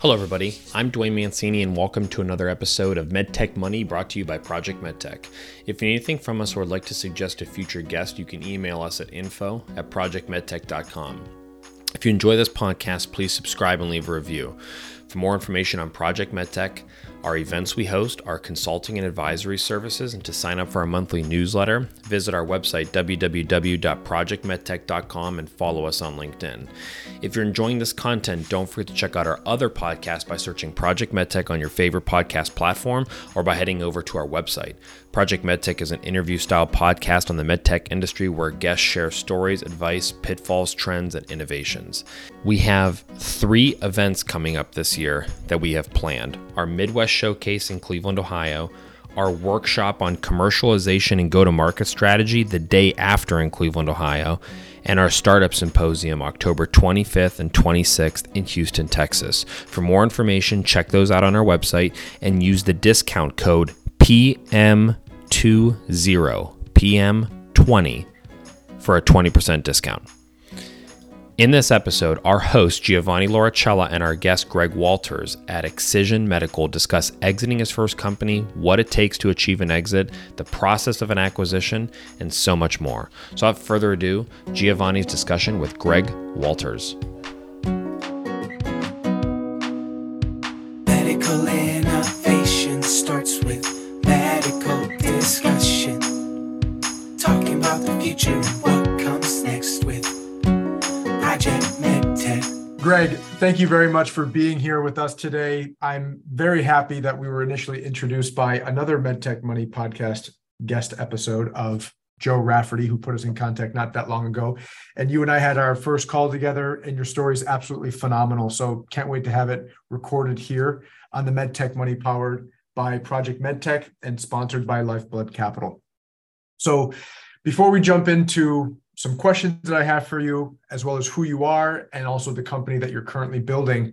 Hello, everybody. I'm Dwayne Mancini, and welcome to another episode of MedTech Money brought to you by Project MedTech. If you need anything from us or would like to suggest a future guest, you can email us at info at projectmedtech.com. If you enjoy this podcast, please subscribe and leave a review. For more information on Project MedTech, our events we host, our consulting and advisory services, and to sign up for our monthly newsletter, visit our website www.projectmedtech.com and follow us on LinkedIn. If you're enjoying this content, don't forget to check out our other podcasts by searching Project MedTech on your favorite podcast platform or by heading over to our website. Project MedTech is an interview style podcast on the medtech industry where guests share stories, advice, pitfalls, trends, and innovations. We have three events coming up this year that we have planned our Midwest Showcase in Cleveland, Ohio, our workshop on commercialization and go to market strategy the day after in Cleveland, Ohio, and our Startup Symposium October 25th and 26th in Houston, Texas. For more information, check those out on our website and use the discount code PM20 PM20 for a 20% discount. In this episode, our host Giovanni Lauricella and our guest Greg Walters at Excision Medical discuss exiting his first company, what it takes to achieve an exit, the process of an acquisition, and so much more. So, without further ado, Giovanni's discussion with Greg Walters. Greg, thank you very much for being here with us today. I'm very happy that we were initially introduced by another MedTech Money podcast guest episode of Joe Rafferty, who put us in contact not that long ago. And you and I had our first call together, and your story is absolutely phenomenal. So can't wait to have it recorded here on the MedTech Money powered by Project MedTech and sponsored by Lifeblood Capital. So before we jump into some questions that I have for you, as well as who you are and also the company that you're currently building.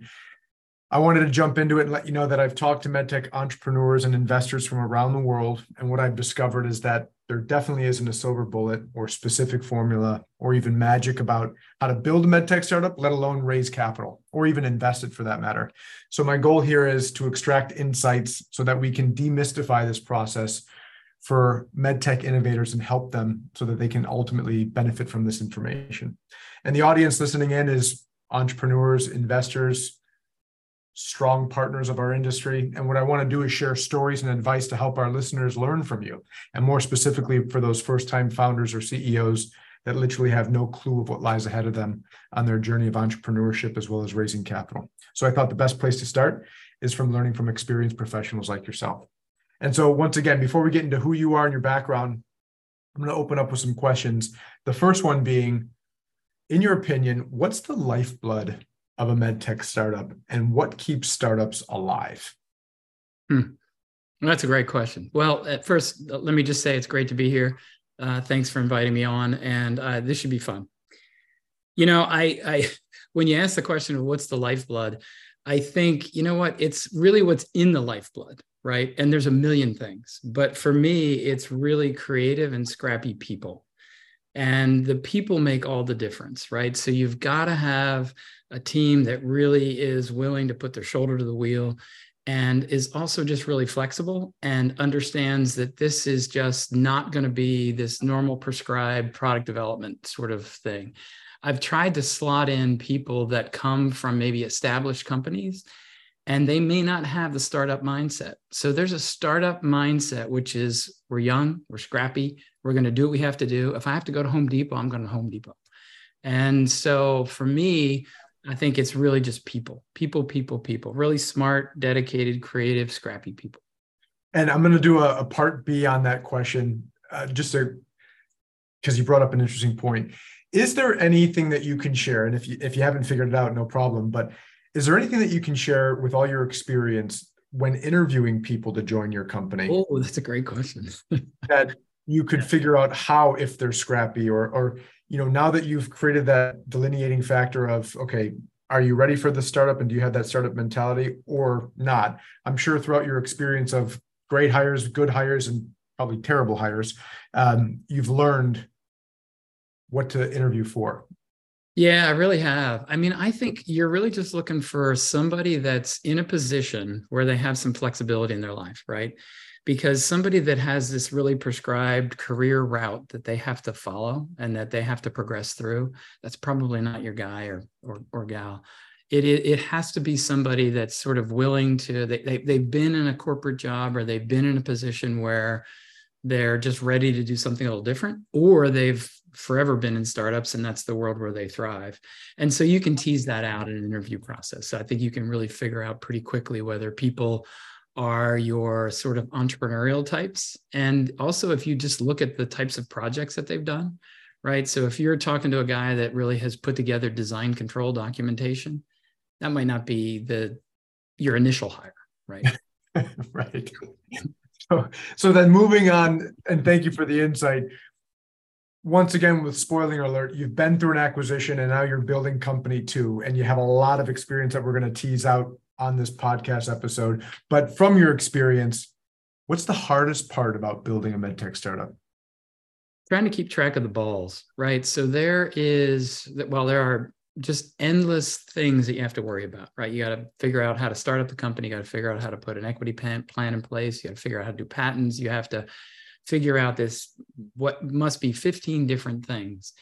I wanted to jump into it and let you know that I've talked to medtech entrepreneurs and investors from around the world. And what I've discovered is that there definitely isn't a silver bullet or specific formula or even magic about how to build a medtech startup, let alone raise capital or even invest it for that matter. So, my goal here is to extract insights so that we can demystify this process for medtech innovators and help them so that they can ultimately benefit from this information. And the audience listening in is entrepreneurs, investors, strong partners of our industry. And what I want to do is share stories and advice to help our listeners learn from you. And more specifically, for those first time founders or CEOs that literally have no clue of what lies ahead of them on their journey of entrepreneurship as well as raising capital. So I thought the best place to start is from learning from experienced professionals like yourself. And so, once again, before we get into who you are and your background, I'm going to open up with some questions. The first one being, in your opinion, what's the lifeblood of a med tech startup and what keeps startups alive? Hmm. That's a great question. Well, at first, let me just say it's great to be here. Uh, thanks for inviting me on, and uh, this should be fun. You know, I, I when you ask the question of what's the lifeblood, I think you know what it's really what's in the lifeblood right? And there's a million things, but for me, it's really creative and scrappy people. And the people make all the difference, right? So you've got to have a team that really is willing to put their shoulder to the wheel and is also just really flexible and understands that this is just not going to be this normal prescribed product development sort of thing. I've tried to slot in people that come from maybe established companies and they may not have the startup mindset. So there's a startup mindset, which is we're young, we're scrappy, we're going to do what we have to do. If I have to go to Home Depot, I'm going to Home Depot. And so for me, I think it's really just people, people, people, people, really smart, dedicated, creative, scrappy people. And I'm going to do a, a part B on that question, uh, just because you brought up an interesting point. Is there anything that you can share? And if you if you haven't figured it out, no problem. But is there anything that you can share with all your experience when interviewing people to join your company? Oh, that's a great question. that you could figure out how if they're scrappy or or you know now that you've created that delineating factor of okay are you ready for the startup and do you have that startup mentality or not i'm sure throughout your experience of great hires good hires and probably terrible hires um, you've learned what to interview for Yeah, I really have. I mean, I think you're really just looking for somebody that's in a position where they have some flexibility in their life, right? Because somebody that has this really prescribed career route that they have to follow and that they have to progress through, that's probably not your guy or or, or gal. It, it, it has to be somebody that's sort of willing to they, they they've been in a corporate job or they've been in a position where they're just ready to do something a little different or they've forever been in startups and that's the world where they thrive. And so you can tease that out in an interview process. So i think you can really figure out pretty quickly whether people are your sort of entrepreneurial types. And also if you just look at the types of projects that they've done right? So if you're talking to a guy that really has put together design control documentation that might not be the your initial hire right? Right. So, so then moving on and thank you for the insight once again with spoiling alert you've been through an acquisition and now you're building company two and you have a lot of experience that we're going to tease out on this podcast episode. But from your experience what's the hardest part about building a medtech startup? Trying to keep track of the balls right? So there is well there are just endless things that you have to worry about right? You got to figure out how to start up the company you got to figure out how to put an equity plan in place you got to figure out how to do patents you have to figure out this what must be 15 different things.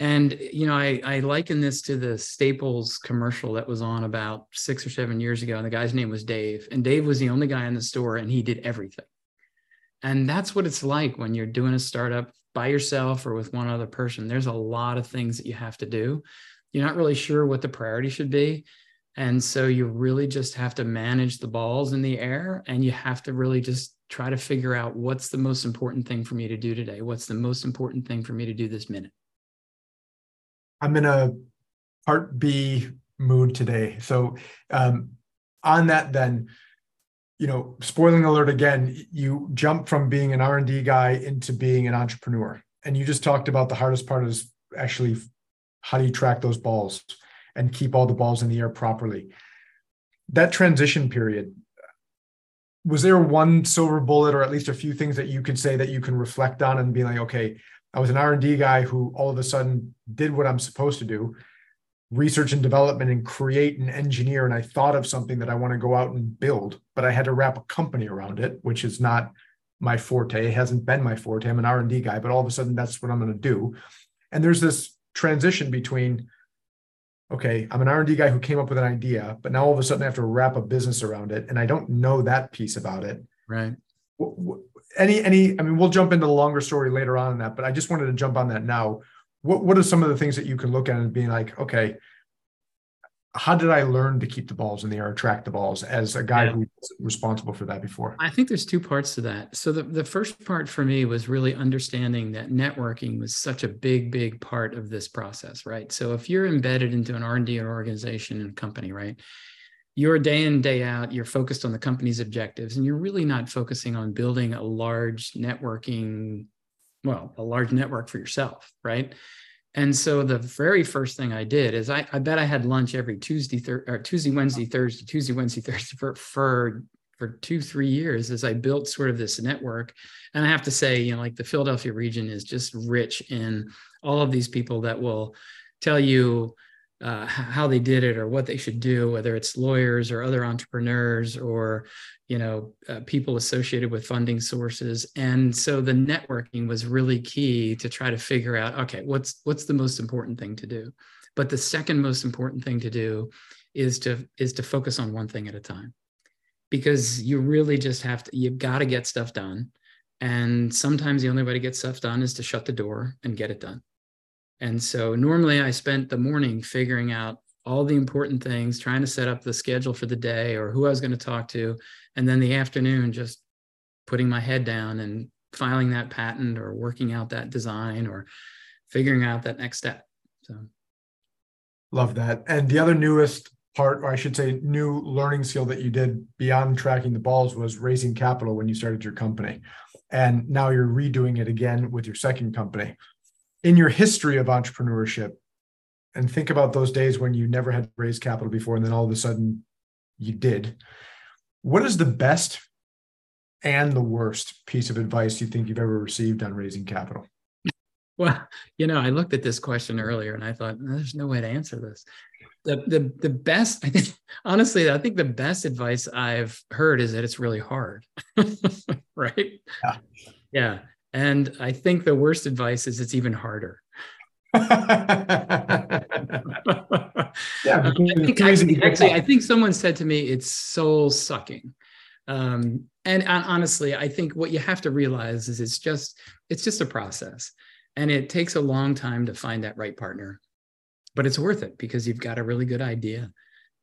And you know I, I liken this to the staples commercial that was on about six or seven years ago and the guy's name was dave and dave was the only guy in the store and he did everything. And that's what it's like when you're doing a startup by yourself or with one other person. There's a lot of things that you have to do. You're not really sure what the priority should be. And so you really just have to manage the balls in the air and you have to really just try to figure out what's the most important thing for me to do today? What's the most important thing for me to do this minute? I'm in a part B mood today. So, um, on that, then, you know, spoiling alert again, you jump from being an R&D guy into being an entrepreneur. And you just talked about the hardest part is actually how do you track those balls and keep all the balls in the air properly. That transition period, was there one silver bullet or at least a few things that you could say that you can reflect on and be like okay i was an r&d guy who all of a sudden did what i'm supposed to do research and development and create and engineer and i thought of something that i want to go out and build but i had to wrap a company around it which is not my forte it hasn't been my forte i'm an r&d guy but all of a sudden that's what i'm going to do. And there's this transition between okay, I'm an R&D guy who came up with an idea, but now all of a sudden I have to wrap a business around it and I don't know that piece about it. Right. Any any I mean we'll jump into the longer story later on in that, but I just wanted to jump on that now. What what are some of the things that you can look at and being like, okay, how did I learn to keep the balls in the air, track the balls as a guy yeah. was responsible for that before? I think there's two parts to that. So the, the first part for me was really understanding that networking was such a big, big part of this process, right? So if you're embedded into an R&D organization and company, right, you're day in, day out, you're focused on the company's objectives, and you're really not focusing on building a large networking, well, a large network for yourself, right? And so the very first thing I did is I, I bet I had lunch every Tuesday, thir- or Tuesday, Wednesday, Thursday, Tuesday, Wednesday, Thursday for, for for two, three years as I built sort of this network. And I have to say, you know, like the Philadelphia region is just rich in all of these people that will tell you uh, how they did it or what they should do, whether it's lawyers or other entrepreneurs or you know uh, people associated with funding sources. And so the networking was really key to try to figure out okay, what's what's the most important thing to do. But the second most important thing to do is to is to focus on one thing at a time, because you really just have to you've got to get stuff done. And sometimes the only way to get stuff done is to shut the door and get it done and so normally I spent the morning figuring out all the important things, trying to set up the schedule for the day or who I was going to talk to. And then the afternoon, just putting my head down and filing that patent or working out that design or figuring out that next step. So love that. And the other newest part, or I should say, new learning skill that you did beyond tracking the balls was raising capital when you started your company. And now you're redoing it again with your second company in your history of entrepreneurship and think about those days when you never had raised capital before and then all of a sudden you did what is the best and the worst piece of advice you think you've ever received on raising capital Well, you know, I looked at this question earlier and I thought, there's no way to answer this. The, the, the best, I think, honestly, I think the best advice I've heard is that it's really hard. right? Yeah. Yeah. And I think the worst advice is it's even harder. yeah, I think, actually, actually, I think someone said to me, it's soul sucking. Um, and, and honestly, I think what you have to realize is it's just it's just a process, and it takes a long time to find that right partner, but it's worth it because you've got a really good idea,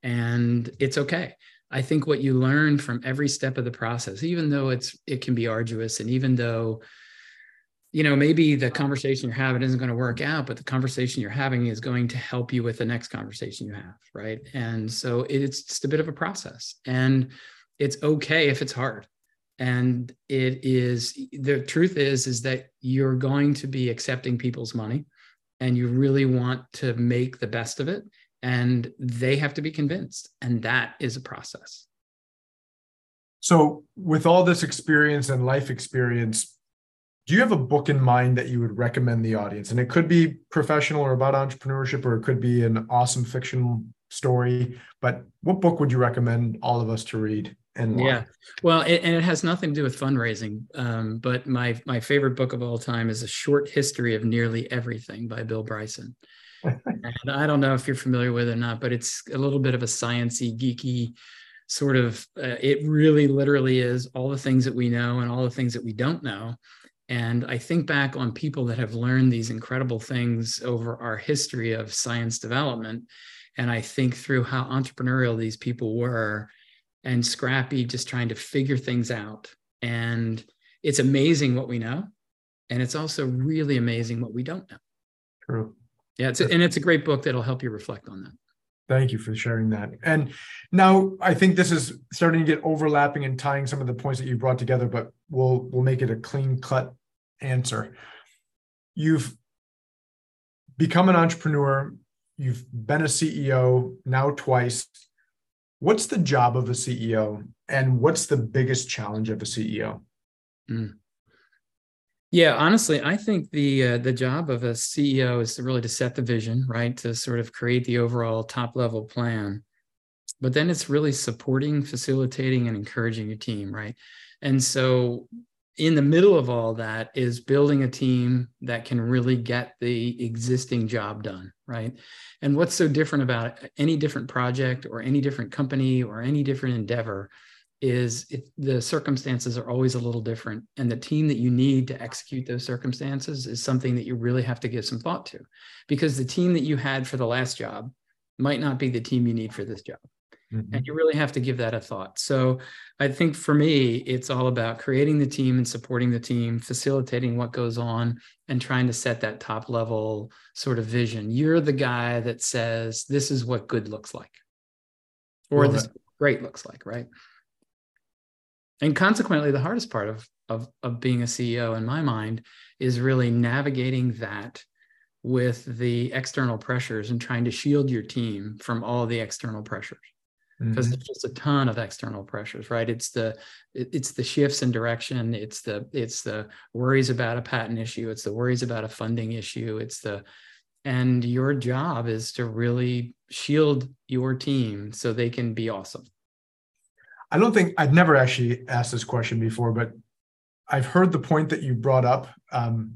and it's okay. I think what you learn from every step of the process, even though it's it can be arduous, and even though you know maybe the conversation you're having isn't going to work out but the conversation you're having is going to help you with the next conversation you have right? And so it's just a bit of a process and it's okay if it's hard. And it is the truth is is that you're going to be accepting people's money and you really want to make the best of it and they have to be convinced and that is a process. So with all this experience and life experience do you have a book in mind that you would recommend the audience? And it could be professional or about entrepreneurship or it could be an awesome fiction story but what book would you recommend all of us to read and yeah. Well it, and it has nothing to do with fundraising um, but my my favorite book of all time is a short history of nearly everything by bill bryson. And i don't know if you're familiar with it or not but it's a little bit of a sciency geeky sort of uh, it really literally is all the things that we know and all the things that we don't know and I think back on people that have learned these incredible things over our history of science development. And I think through how entrepreneurial these people were and scrappy, just trying to figure things out. And it's amazing what we know. And it's also really amazing what we don't know. True. Yeah. It's a, and it's a great book that'll help you reflect on that. Thank you for sharing that. And now I think this is starting to get overlapping and tying some of the points that you brought together, but we'll we'll make it a clean cut answer. You've become an entrepreneur, you've been a CEO now twice. What's the job of a CEO and what's the biggest challenge of a CEO? Mm. Yeah, honestly, I think the uh, the job of a CEO is really to set the vision, right? To sort of create the overall top level plan. But then it's really supporting, facilitating, and encouraging your team, right? And so in the middle of all that is building a team that can really get the existing job done right? And what's so different about any different project or any different company or any different endeavor is if the circumstances are always a little different. And the team that you need to execute those circumstances is something that you really have to give some thought to. Because the team that you had for the last job might not be the team you need for this job Mm-hmm. And you really have to give that a thought. So I think for me, it's all about creating the team and supporting the team, facilitating what goes on, and trying to set that top level sort of vision. You're the guy that says, this is what good looks like, or Love this great looks like, right? And consequently, the hardest part of, of, of being a CEO in my mind is really navigating that with the external pressures and trying to shield your team from all the external pressures because mm-hmm. there's just a ton of external pressures right? It's the it's the shifts in direction it's the it's the worries about a patent issue it's the worries about a funding issue it's the and your job is to really shield your team so they can be awesome. I don't think i've never actually asked this question before but i've heard the point that you brought up. Um,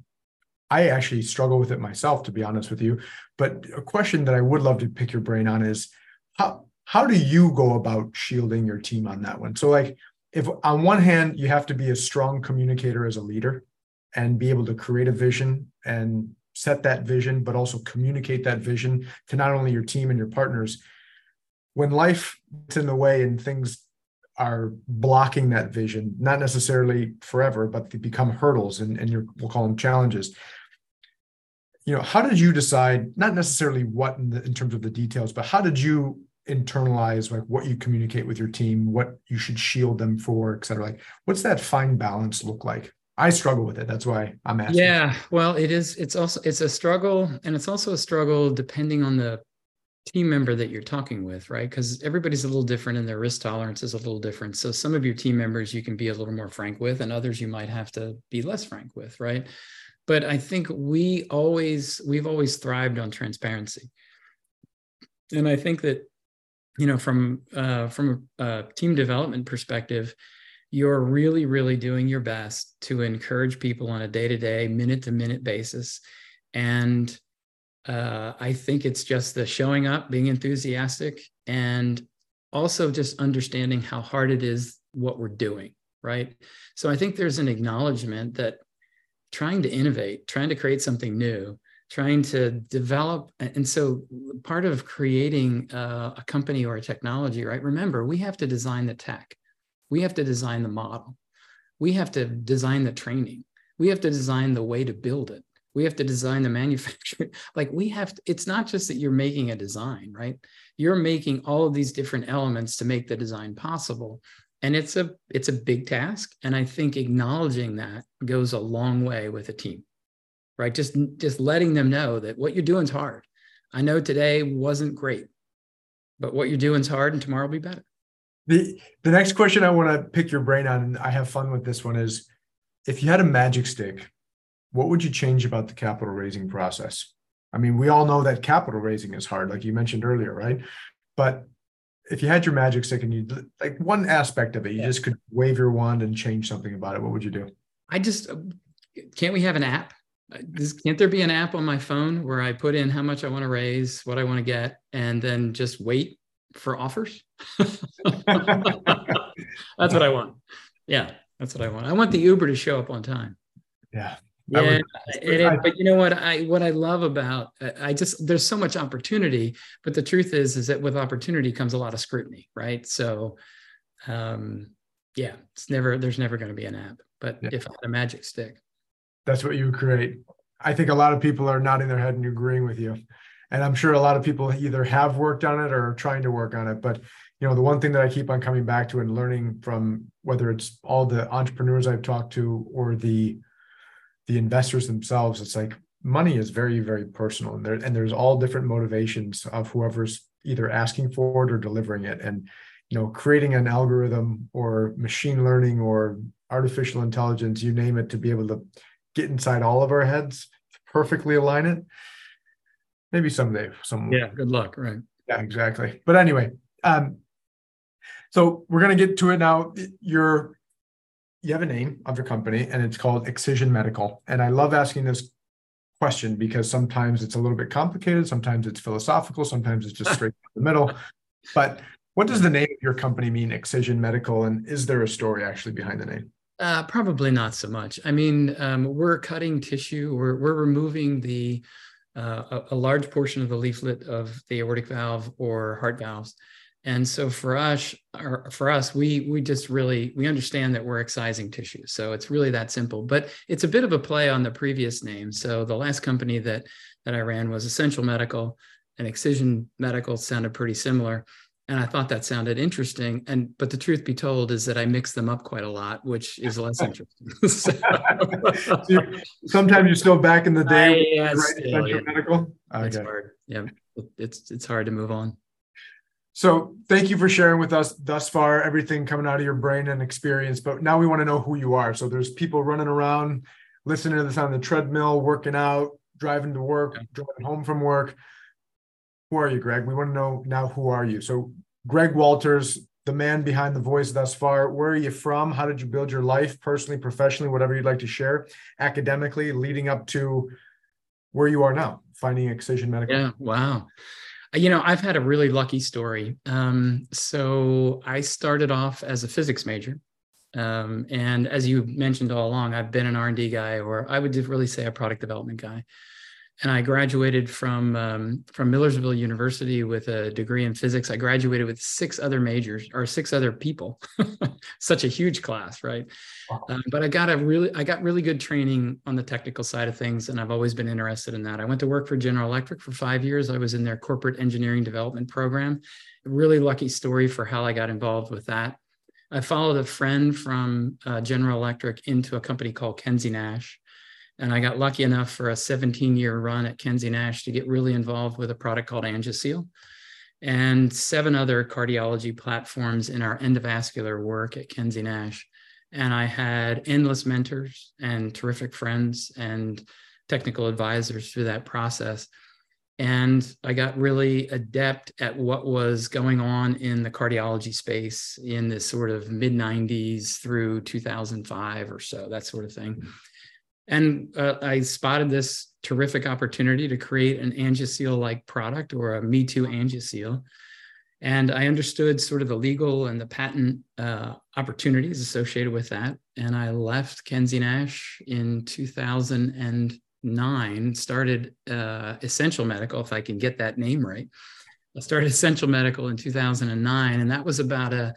i actually struggle with it myself to be honest with you but a question that i would love to pick your brain on is how how do you go about shielding your team on that one? So like if on one hand you have to be a strong communicator as a leader and be able to create a vision and set that vision but also communicate that vision to not only your team and your partners. When life gets in the way and things are blocking that vision not necessarily forever but they become hurdles and, and we'll call them challenges. You know how did you decide not necessarily what in, the, in terms of the details but how did you internalize like what you communicate with your team, what you should shield them for, et cetera? Like, what's that fine balance look like? I struggle with it. That's why I'm asking. Yeah, well, it is. It's also it's a struggle, and it's also a struggle depending on the team member that you're talking with, right? Because everybody's a little different, and their risk tolerance is a little different. So some of your team members you can be a little more frank with, and others you might have to be less frank with, right? but I think we always we've always thrived on transparency, and I think that you know from uh, from a team development perspective, you're really really doing your best to encourage people on a day to day, minute to minute basis, and uh, I think it's just the showing up, being enthusiastic, and also just understanding how hard it is what we're doing right? So i think there's an acknowledgement that trying to innovate trying to create something new trying to develop and so part of creating uh, a company or a technology right? Remember we have to design the tech. We have to design the model. We have to design the training. We have to design the way to build it. We have to design the manufacturing. Like we have to, it's not just that you're making a design right? You're making all of these different elements to make the design possible. And it's a it's a big task. And i think acknowledging that goes a long way with a team right just just letting them know that what you're doing is hard i know today wasn't great but what you're doing is hard and tomorrow will be better the the next question i want to pick your brain on and i have fun with this one is if you had a magic stick what would you change about the capital raising process? I mean, we all know that capital raising is hard, like you mentioned earlier, right? But if you had your magic stick and you like one aspect of it, you yeah. just could wave your wand and change something about it. What would you do? I just can't we have an app? Can't there be an app on my phone where I put in how much I want to raise, what I want to get, and then just wait for offers? that's what I want. Yeah, that's what I want. I want the Uber to show up on time. Yeah, yeah, it, but you know what I what I love about I just there's so much opportunity, but the truth is is that with opportunity comes a lot of scrutiny, right? So, um, yeah, it's never there's never going to be an app, but yeah. if I had a magic stick, that's what you create. I think a lot of people are nodding their head and agreeing with you, and I'm sure a lot of people either have worked on it or are trying to work on it. But you know, the one thing that I keep on coming back to and learning from whether it's all the entrepreneurs I've talked to or the the investors themselves it's like money is very very personal and there and there's all different motivations of whoever's either asking for it or delivering it and you know creating an algorithm or machine learning or artificial intelligence you name it to be able to get inside all of our heads perfectly align it maybe someday some yeah good luck right yeah exactly but anyway um so we're going to get to it now you're you have a name of your company and it's called Excision Medical. And I love asking this question because sometimes it's a little bit complicated, sometimes it's philosophical, sometimes it's just straight in the middle. But what does the name of your company mean, Excision Medical? And is there a story actually behind the name? Uh, probably not so much. I mean, um, we're cutting tissue, we're, we're removing the uh, a, a large portion of the leaflet of the aortic valve or heart valves and so for us, for us, we we just really we understand that we're excising tissue. So it's really that simple. But it's a bit of a play on the previous name. So the last company that that I ran was Essential Medical, and Excision Medical sounded pretty similar. And I thought that sounded interesting. And but the truth be told is that I mix them up quite a lot, which is less interesting. Sometimes you're still back in the day. I, yeah, still, yeah. Medical. Okay. It's hard. Yeah, it's it's hard to move on. So thank you for sharing with us thus far everything coming out of your brain and experience. But now we want to know who you are. So there's people running around, listening to this on the treadmill, working out, driving to work, driving home from work. Who are you, Greg? We want to know now who are you? So Greg Walters, the man behind the voice thus far. Where are you from? How did you build your life personally, professionally, whatever you'd like to share, academically, leading up to where you are now, finding Excision Medical? Yeah, wow you know i've had a really lucky story um, so i started off as a physics major um, and as you mentioned all along i've been an r&d guy or i would really say a product development guy and I graduated from um, from Millersville University with a degree in physics. I graduated with six other majors or six other people. Such a huge class, right? Wow. Um, but I got a really I got really good training on the technical side of things, and I've always been interested in that. I went to work for General Electric for five years. I was in their corporate engineering development program. Really lucky story for how I got involved with that. I followed a friend from uh, General Electric into a company called Kensey Nash and I got lucky enough for a 17 year run at Kensey Nash to get really involved with a product called Angio-Seal and seven other cardiology platforms in our endovascular work at Kensey Nash. and I had endless mentors and terrific friends and technical advisors through that process. And I got really adept at what was going on in the cardiology space in the sort of mid 90s through 2005 or so, that sort of thing. Mm-hmm. And uh, I spotted this terrific opportunity to create an Angioseal like product or a Me Too Angioseal and I understood sort of the legal and the patent uh, opportunities associated with that. And I left Kensey Nash in 2009, started uh, Essential Medical, if I can get that name right. I started Essential Medical in 2009, and that was about a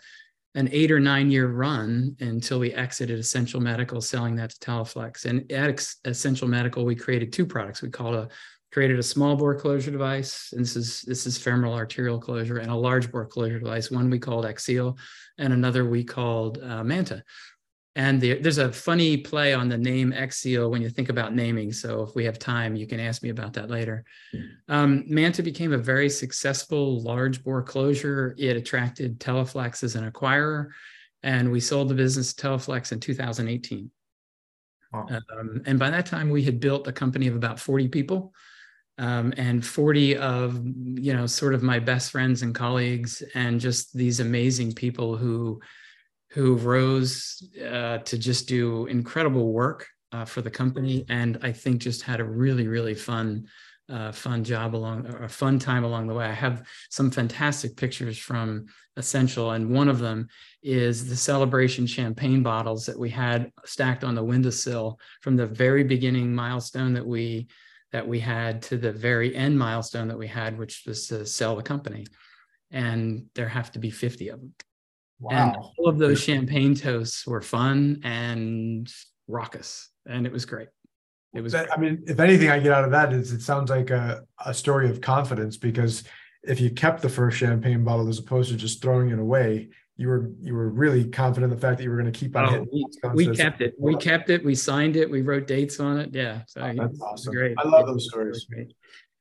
an eight or nine year run until we exited Essential Medical, selling that to Teleflex. And at Essential Medical, we created two products. We called a created a small bore closure device. And this is this is femoral arterial closure and a large bore closure device. One we called X-Seal, and another we called uh, Manta. And the, there's a funny play on the name X-Seal when you think about naming. So if we have time, you can ask me about that later. Um, Manta became a very successful large bore closure. It attracted Teleflex as an acquirer, and we sold the business to Teleflex in 2018. Wow. Um, and by that time, we had built a company of about 40 people um, and 40 of you know sort of my best friends and colleagues and just these amazing people who who rose uh, to just do incredible work uh, for the company and i think just had a really really fun uh, fun job along a fun time along the way i have some fantastic pictures from essential and one of them is the celebration champagne bottles that we had stacked on the windowsill from the very beginning milestone that we that we had to the very end milestone that we had, which was to sell the company. And there have to be 50 of them. Wow. And all of those champagne toasts were fun and raucous. And it was great. It was, I mean, if anything I get out of that is it sounds like a, a story of confidence because if you kept the first champagne bottle as opposed to just throwing it away, you were you were really confident in the fact that you were going to keep on oh, hitting. We, we kept it. We kept it. We signed it. We wrote dates on it. Yeah, so oh, that's awesome. Great. I love those stories.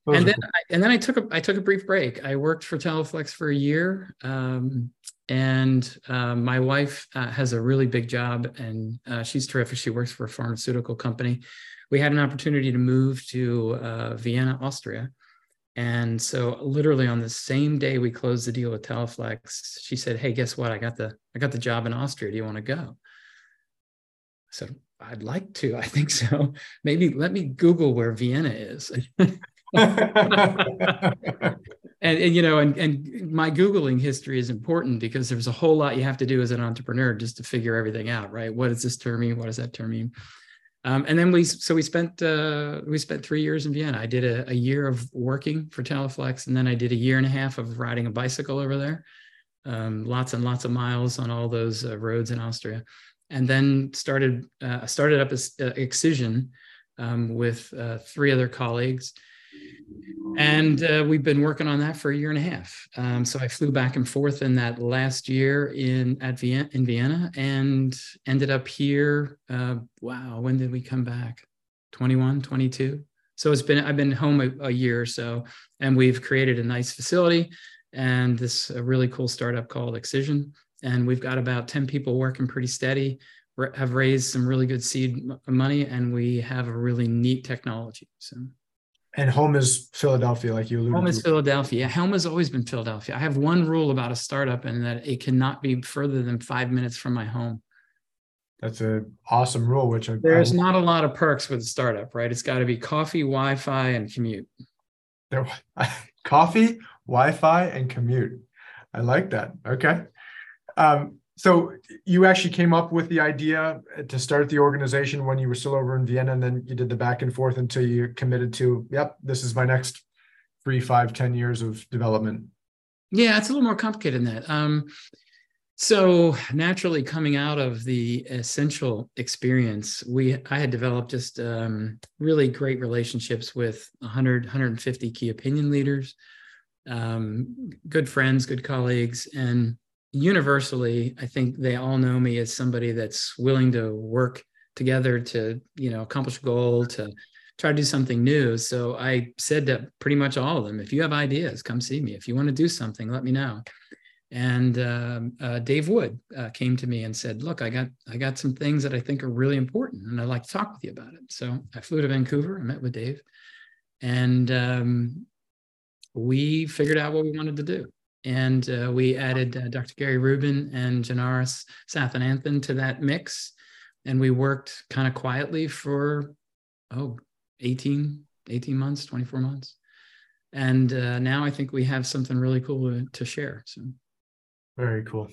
Those and then cool. I, and then I took a I took a brief break. I worked for Teleflex for a year, um, and uh, my wife uh, has a really big job, and uh, she's terrific. She works for a pharmaceutical company. We had an opportunity to move to uh, Vienna, Austria and so literally on the same day we closed the deal with Teleflex, she said, Hey, guess what? I got the I got the job in Austria. Do you want to go? I said, I'd like to. I think so. Maybe let me Google where Vienna is. and, and, you know, and, and my Googling history is important because there's a whole lot you have to do as an entrepreneur just to figure everything out, right? What does this term mean? What does that term mean? Um, and then we so we spent uh, we spent three years in Vienna. I did a, a, year of working for Teleflex, and then I did a year and a half of riding a bicycle over there, um, lots and lots of miles on all those uh, roads in Austria, and then started uh, started up as uh, Excision um, with uh, three other colleagues and uh, we've been working on that for a year and a half. Um, so I flew back and forth in that last year in at Vienna, in Vienna, and ended up here. Uh, wow, when did we come back? 21, 22. So it's been I've been home a, a year or so, and we've created a nice facility and this a really cool startup called Excision. And we've got about 10 people working pretty steady. Have raised some really good seed money, and we have a really neat technology. So and home is Philadelphia, like you alluded home to. is Philadelphia. Home has always been Philadelphia. I have one rule about a startup, and that it cannot be further than five minutes from my home. That's an awesome rule. Which I, there's I, not a lot of perks with a startup, right? It's got to be coffee, Wi-Fi, and commute. There, coffee, Wi-Fi, and commute. I like that. Okay. Um, so you actually came up with the idea to start the organization when you were still over in Vienna, and then you did the back and forth until you committed to, yep, this is my next three, five, ten years of development. Yeah, it's a little more complicated than that. Um, so naturally, coming out of the essential experience, we I had developed just um, really great relationships with 100, 150 key opinion leaders, um, good friends, good colleagues, and universally, I think they all know me as somebody that's willing to work together to, you know, accomplish a goal, to try to do something new. So I said to pretty much all of them, if you have ideas, come see me. If you want to do something, let me know. And um, uh, Dave Wood uh, came to me and said, "Look, I got I got some things that I think are really important, and I'd like to talk with you about it." So I flew to Vancouver. I met with Dave, and um, we figured out what we wanted to do. And uh, we added uh, Dr. Gary Rubin and Janarthanan Sathananthan to that mix. And we worked kind of quietly for, oh, 18, 18 months, 24 months. And uh, now I think we have something really cool to, to share. So very cool.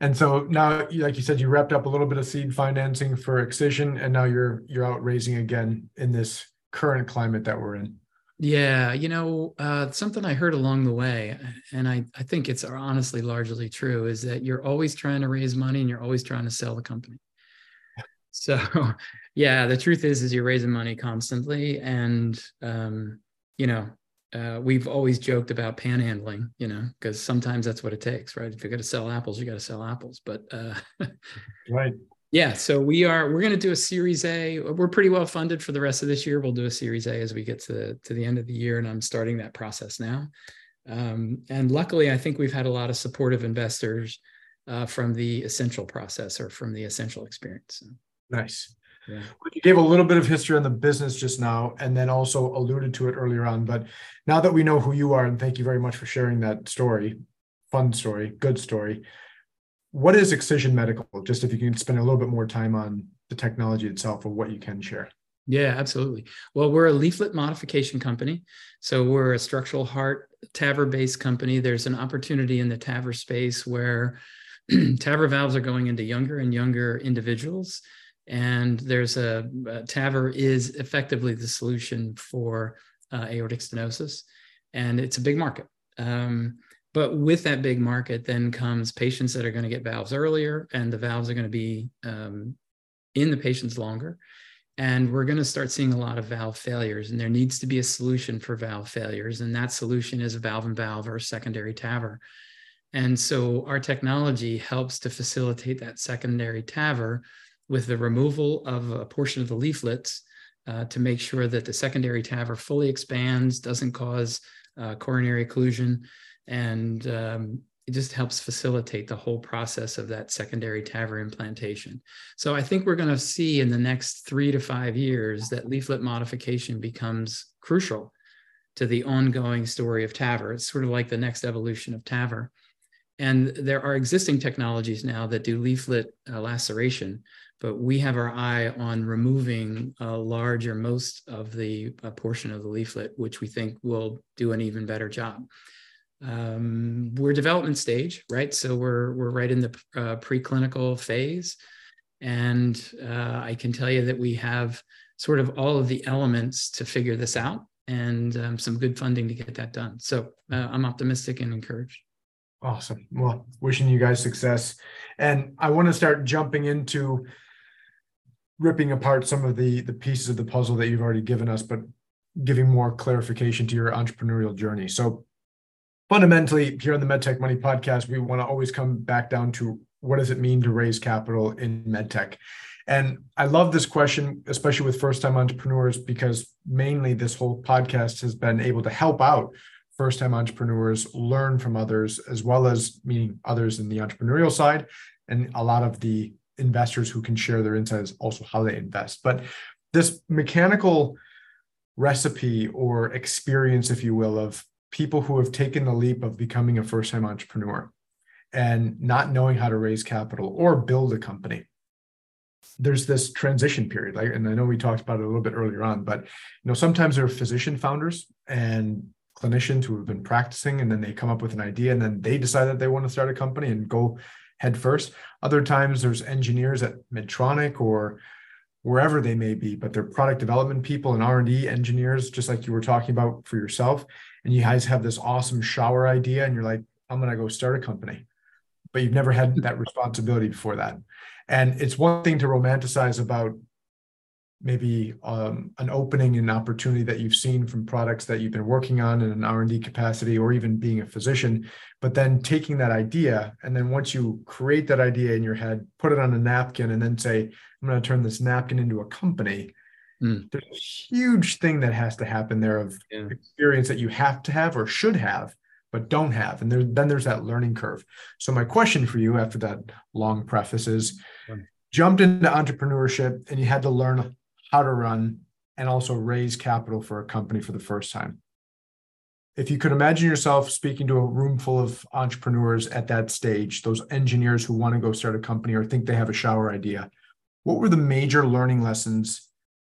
And so now, like you said, you wrapped up a little bit of seed financing for Excision, and now you're you're out raising again in this current climate that we're in. Yeah, you know, uh, something I heard along the way, and I, I think it's honestly largely true, is that you're always trying to raise money and you're always trying to sell the company. So, yeah, the truth is, is you're raising money constantly, and um, you know, uh, we've always joked about panhandling, you know, because sometimes that's what it takes, right? If you're going to sell apples, you got to sell apples. But uh, right, yeah, so we are we're going to do a Series A. We're pretty well funded for the rest of this year. We'll do a Series A as we get to to the end of the year, and I'm starting that process now. Um, and luckily, I think we've had a lot of supportive investors uh, from the essential process or from the essential experience. So, nice. Yeah. You gave a little bit of history on the business just now, and then also alluded to it earlier on. But now that we know who you are, and thank you very much for sharing that story, fun story, good story. What is Excision Medical? Just if you can spend a little bit more time on the technology itself or what you can share. Yeah, absolutely. Well, we're a leaflet modification company. So we're a structural heart TAVR based company. There's an opportunity in the TAVR space where TAVR valves are going into younger and younger individuals and there's a, a is effectively the solution for uh, aortic stenosis, and it's a big market. Um, but with that big market, then comes patients that are going to get valves earlier, and the valves are going to be um, in the patients longer. And we're going to start seeing a lot of valve failures, and there needs to be a solution for valve failures. And that solution is a valve and valve or secondary TAVR. And so our technology helps to facilitate that secondary TAVR with the removal of a portion of the leaflets uh, to make sure that the secondary TAVR fully expands, doesn't cause uh, coronary occlusion, and um, it just helps facilitate the whole process of that secondary TAVR implantation. So I think we're going to see in the next three to five years that leaflet modification becomes crucial to the ongoing story of TAVR. It's sort of like the next evolution of TAVR. And there are existing technologies now that do leaflet uh, laceration, but we have our eye on removing a large or most of the portion of the leaflet, which we think will do an even better job. Um, we're development stage, right? So we're we're right in the uh, preclinical phase, and uh, I can tell you that we have sort of all of the elements to figure this out, and um, some good funding to get that done. So uh, I'm optimistic and encouraged. Awesome. Well, wishing you guys success, and I want to start jumping into ripping apart some of the the pieces of the puzzle that you've already given us, but giving more clarification to your entrepreneurial journey. So fundamentally, here on the MedTech Money podcast, we want to always come back down to what does it mean to raise capital in medtech? And I love this question, especially with first time entrepreneurs, because mainly this whole podcast has been able to help out first time entrepreneurs learn from others, as well as meeting others in the entrepreneurial side and a lot of the investors who can share their insights also how they invest but this mechanical recipe or experience if you will of people who have taken the leap of becoming a first time entrepreneur and not knowing how to raise capital or build a company there's this transition period like and i know we talked about it a little bit earlier on but you know sometimes there are physician founders and clinicians who have been practicing and then they come up with an idea and then they decide that they want to start a company and go head first. Other times there's engineers at Medtronic or wherever they may be, but they're product development people and R&D engineers, just like you were talking about for yourself. And you guys have this awesome shower idea and you're like, I'm going to go start a company, but you've never had that responsibility before that. And it's one thing to romanticize about maybe um, an opening and opportunity that you've seen from products that you've been working on in an r&d capacity or even being a physician but then taking that idea and then once you create that idea in your head put it on a napkin and then say i'm going to turn this napkin into a company mm. there's a huge thing that has to happen there of yeah. experience that you have to have or should have but don't have. And there, then there's that learning curve. So my question for you after that long preface is jumped into entrepreneurship and you had to learn how to run and also raise capital for a company for the first time. If you could imagine yourself speaking to a room full of entrepreneurs at that stage, those engineers who want to go start a company or think they have a shower idea, what were the major learning lessons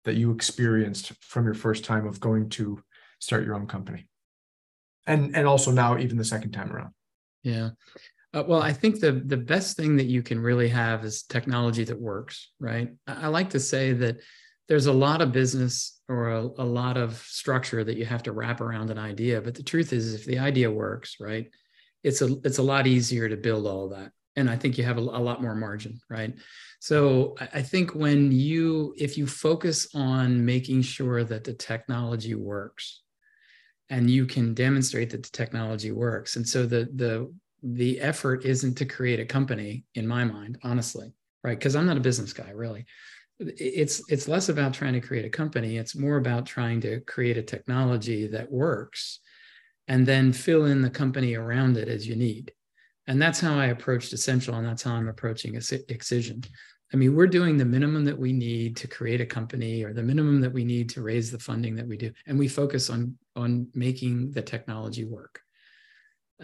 that you experienced from your first time of going to start your own company? And and also now even the second time around. Yeah. Uh, well, I think the the best thing that you can really have is technology that works, right? I, like to say that there's a lot of business or a, a, lot of structure that you have to wrap around an idea, but the truth is, if the idea works, right, it's a it's a lot easier to build all that, and I think you have a, a lot more margin, right? So I, I think when you if you focus on making sure that the technology works, and you can demonstrate that the technology works, and so the the the effort isn't to create a company in my mind honestly right? Because i'm not a business guy really. It's it's less about trying to create a company it's more about trying to create a technology that works and then fill in the company around it as you need and that's how i approached essential and that's how i'm approaching excision. I mean we're doing the minimum that we need to create a company or the minimum that we need to raise the funding that we do and we focus on on making the technology work.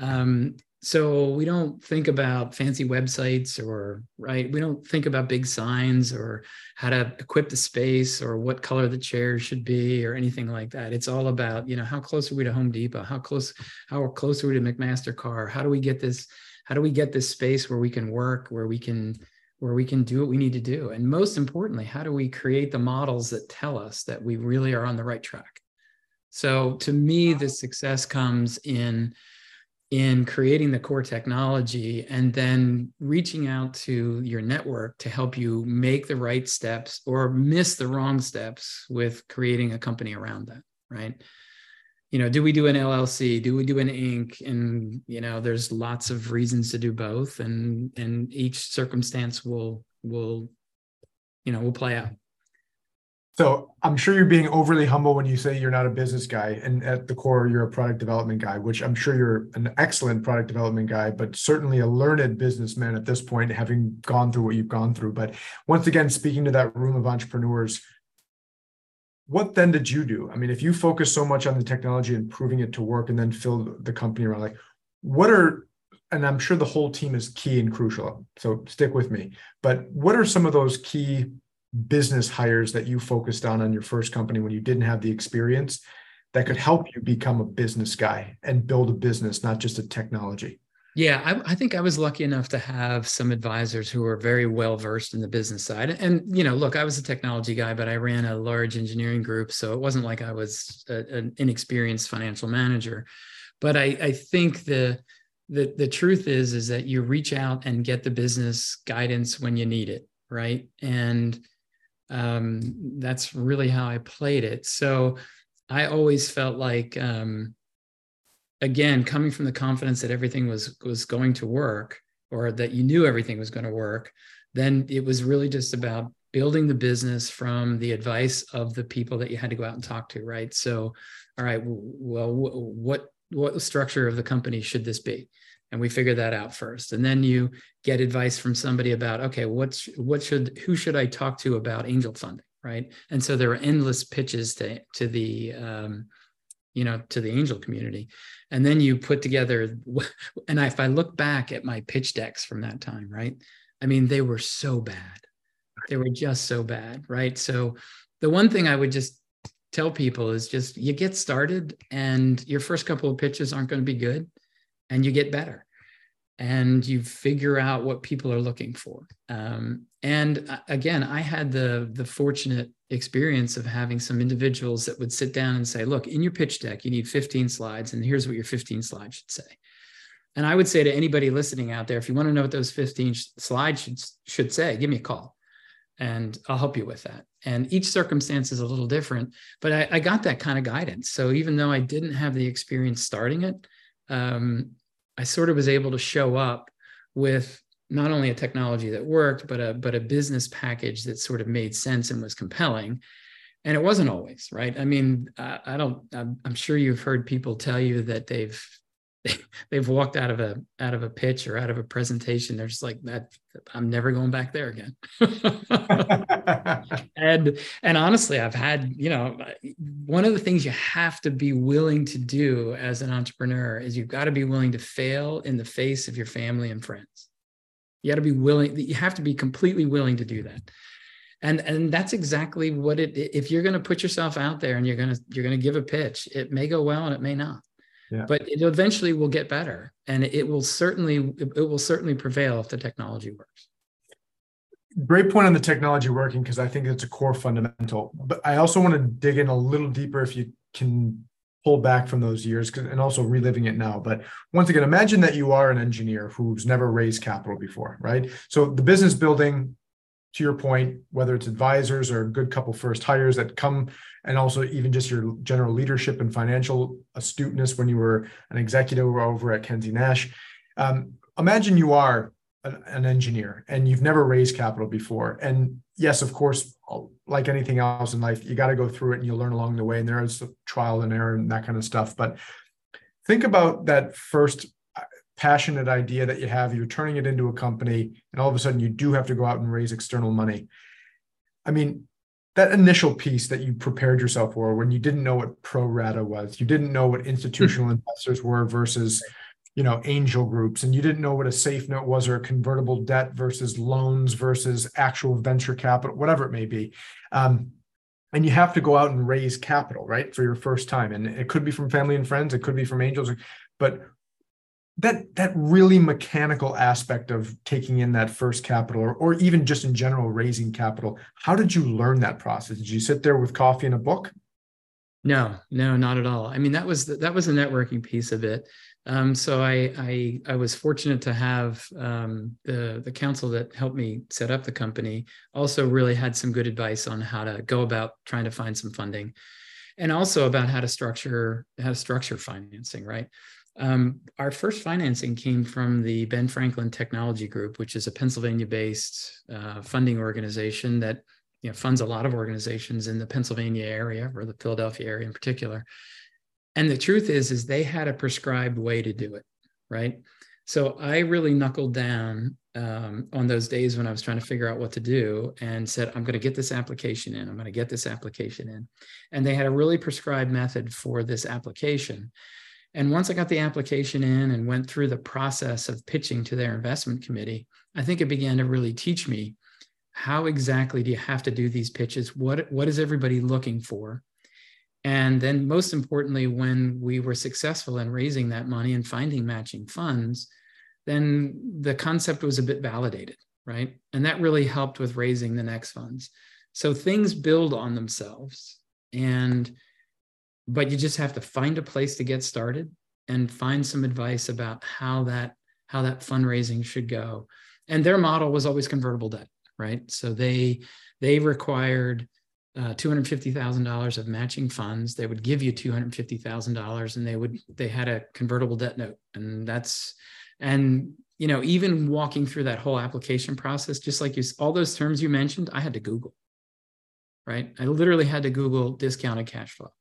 Um, so we don't think about fancy websites or right we don't think about big signs or how to equip the space or what color the chairs should be or anything like that. It's all about you know how close are we to home depot? How close how close are we to mcmaster-carr how do we get this how do we get this space where we can work where we can where we can do what we need to do? And most importantly how do we create the models that tell us that we really are on the right track? So to me the success comes in in creating the core technology and then reaching out to your network to help you make the right steps or miss the wrong steps with creating a company around that right you know do we do an llc do we do an inc? And you know there's lots of reasons to do both and and each circumstance will will you know will play out. So I'm sure you're being overly humble when you say you're not a business guy, and at the core you're a product development guy, which I'm sure you're an excellent product development guy, but certainly a learned businessman at this point, having gone through what you've gone through. But once again, speaking to that room of entrepreneurs, what then did you do? I mean, if you focus so much on the technology and proving it to work, and then fill the company around, like, what are and I'm sure the whole team is key and crucial. So stick with me. But what are some of those key business hires that you focused on on your first company when you didn't have the experience that could help you become a business guy and build a business, not just a technology? Yeah, I, I, think I was lucky enough to have some advisors who were very well versed in the business side. And you know, look, I was a technology guy, but I ran a large engineering group, so it wasn't like I was a, an inexperienced financial manager. But I, I think the the the truth is is that you reach out and get the business guidance when you need it, right? And um, that's really how I played it. So I always felt like, um, again, coming from the confidence that everything was was going to work, or that you knew everything was going to work, then it was really just about building the business from the advice of the people that you had to go out and talk to, right? So, all right, well, what what structure of the company should this be? and we figure that out first and then you get advice from somebody about okay what's what should who should i talk to about angel funding right and so there are endless pitches to to the um, you know to the angel community. And then you put together and if i look back at my pitch decks from that time right? I mean they were so bad. They were just so bad right? So the one thing i would just tell people is just you get started and your first couple of pitches aren't going to be good and you get better. And you figure out what people are looking for. Um, and uh, again, I had the the fortunate experience of having some individuals that would sit down and say, "Look, in your pitch deck, you need 15 slides, and here's what your 15 slides should say." And I would say to anybody listening out there, if you want to know what those 15 slides should should say, give me a call, and I'll help you with that. And each circumstance is a little different, but I, I got that kind of guidance. So even though I didn't have the experience starting it, um, I sort of was able to show up with not only a technology that worked, but a but a business package that sort of made sense and was compelling. And it wasn't always right. I mean, I, I don't. I'm, I'm sure you've heard people tell you that they've they've walked out of a out of a pitch or out of a presentation they're just like that i'm never going back there again and and honestly i've had you know one of the things you have to be willing to do as an entrepreneur is you've got to be willing to fail in the face of your family and friends you got to be willing you have to be completely willing to do that. And and that's exactly what it if you're going to put yourself out there and you're going to you're going to give a pitch it may go well and it may not. Yeah. but it eventually will get better and it will certainly it will certainly prevail if the technology works. Great point on the technology working because i think it's a core fundamental but i also want to dig in a little deeper if you can pull back from those years and also reliving it now but once again imagine that you are an engineer who's never raised capital before right so the business building to your point, whether it's advisors or a good couple first hires that come, and also even just your general leadership and financial astuteness when you were an executive over at Kensey Nash. Um, imagine you are an, an engineer and you've never raised capital before. And yes, of course, like anything else in life, you got to go through it and you learn along the way. And there is trial and error and that kind of stuff. But think about that first uh, passionate idea that you have, you're turning it into a company, and all of a sudden you do have to go out and raise external money. I mean, that initial piece that you prepared yourself for when you didn't know what pro rata was, you didn't know what hmm. institutional investors were versus you know angel groups and you didn't know what a safe note was or a convertible debt versus loans versus actual venture capital whatever it may be. Um, and you have to go out and raise capital right for your first time. And it could be from family and friends it could be from angels but that that really mechanical aspect of taking in that first capital or, or even just in general raising capital how did you learn that process? Did you sit there with coffee and a book? No no not at all. I mean that was the, that was the networking piece of it um, so I, I, I was fortunate to have um, the the counsel that helped me set up the company also really had some good advice on how to go about trying to find some funding and also about how to structure how to structure financing right um, our first financing came from the Ben Franklin Technology Group, which is a Pennsylvania-based uh, funding organization that you know, funds a lot of organizations in the Pennsylvania area or the Philadelphia area in particular. And the truth is, is they had a prescribed way to do it, right? So I really knuckled down um, on those days when I was trying to figure out what to do and said, I'm going to get this application in. I'm going to get this application in. And they had a really prescribed method for this application. And once I got the application in and went through the process of pitching to their investment committee, I think it began to really teach me how exactly do you have to do these pitches? What, what is everybody looking for? And then, most importantly, when we were successful in raising that money and finding matching funds, then the concept was a bit validated, right? And that really helped with raising the next funds. So things build on themselves. And but you just have to find a place to get started and find some advice about how that how that fundraising should go and their model was always convertible debt right so they they required uh, $250000 of matching funds. They would give you $250000 and they would they had a convertible debt note. And that's and you know even walking through that whole application process just like you all those terms you mentioned i had to google right? I literally had to google discounted cash flow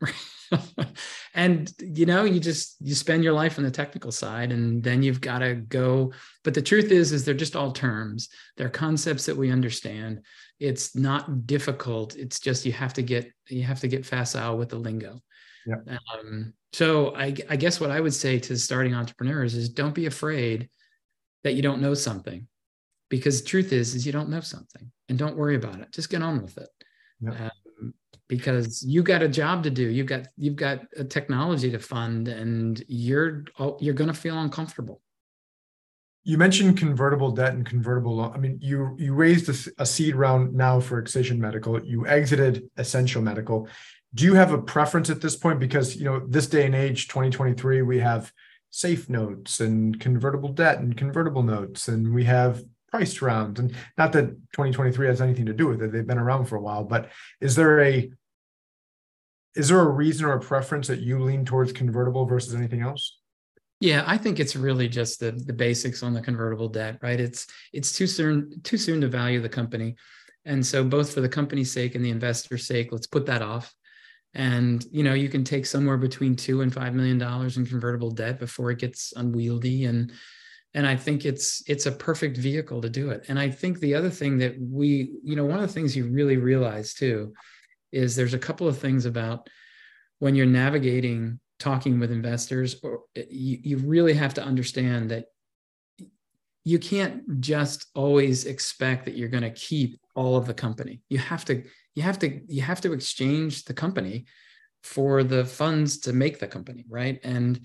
and you know you just you spend your life on the technical side and then you've got to go. But the truth is is they're just all terms. They're concepts that we understand. It's not difficult. It's just you have to get you have to get facile with the lingo. Yeah. Um, so I, I guess what i would say to starting entrepreneurs is don't be afraid that you don't know something. Because the truth is is you don't know something and don't worry about it. Just get on with it. Yeah because you got a job to do you've got you've got a technology to fund and you're oh, you're going to feel uncomfortable you mentioned convertible debt and convertible. I mean, you you raised a, a, seed round now for Excision Medical. You exited Essential Medical. Do you have a preference at this point? Because you know, this day and age, 2023, we have safe notes and convertible debt and convertible notes, and we have priced rounds. And not that 2023 has anything to do with it; they've been around for a while. But is there a is there a reason or a preference that you lean towards convertible versus anything else? Yeah, I think it's really just the the basics on the convertible debt, right? It's it's too soon too soon to value the company. And so both for the company's sake and the investor's sake, let's put that off. and you know you can take somewhere between two and five million dollars in convertible debt before it gets unwieldy and and i think it's it's a perfect vehicle to do it. And i think the other thing that we you know one of the things you really realize too is there's a couple of things about when you're navigating talking with investors or eh, you, you really have to understand that you can't just always expect that you're going to keep all of the company. You have to you have to you have to exchange the company for the funds to make the company right? And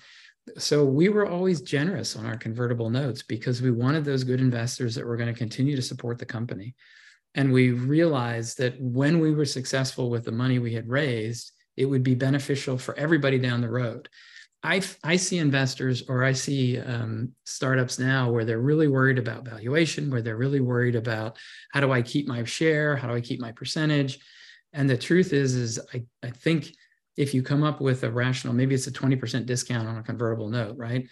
so we were always generous on our convertible notes because we wanted those good investors that were going to continue to support the company. And we realized that when we were successful with the money we had raised it would be beneficial for everybody down the road. I, I see investors or I see um, startups now where they're really worried about valuation, where they're really worried about how do I keep my share, how do I keep my percentage, and the truth is, is I, I think if you come up with a rational, maybe it's a 20% discount on a convertible note, right?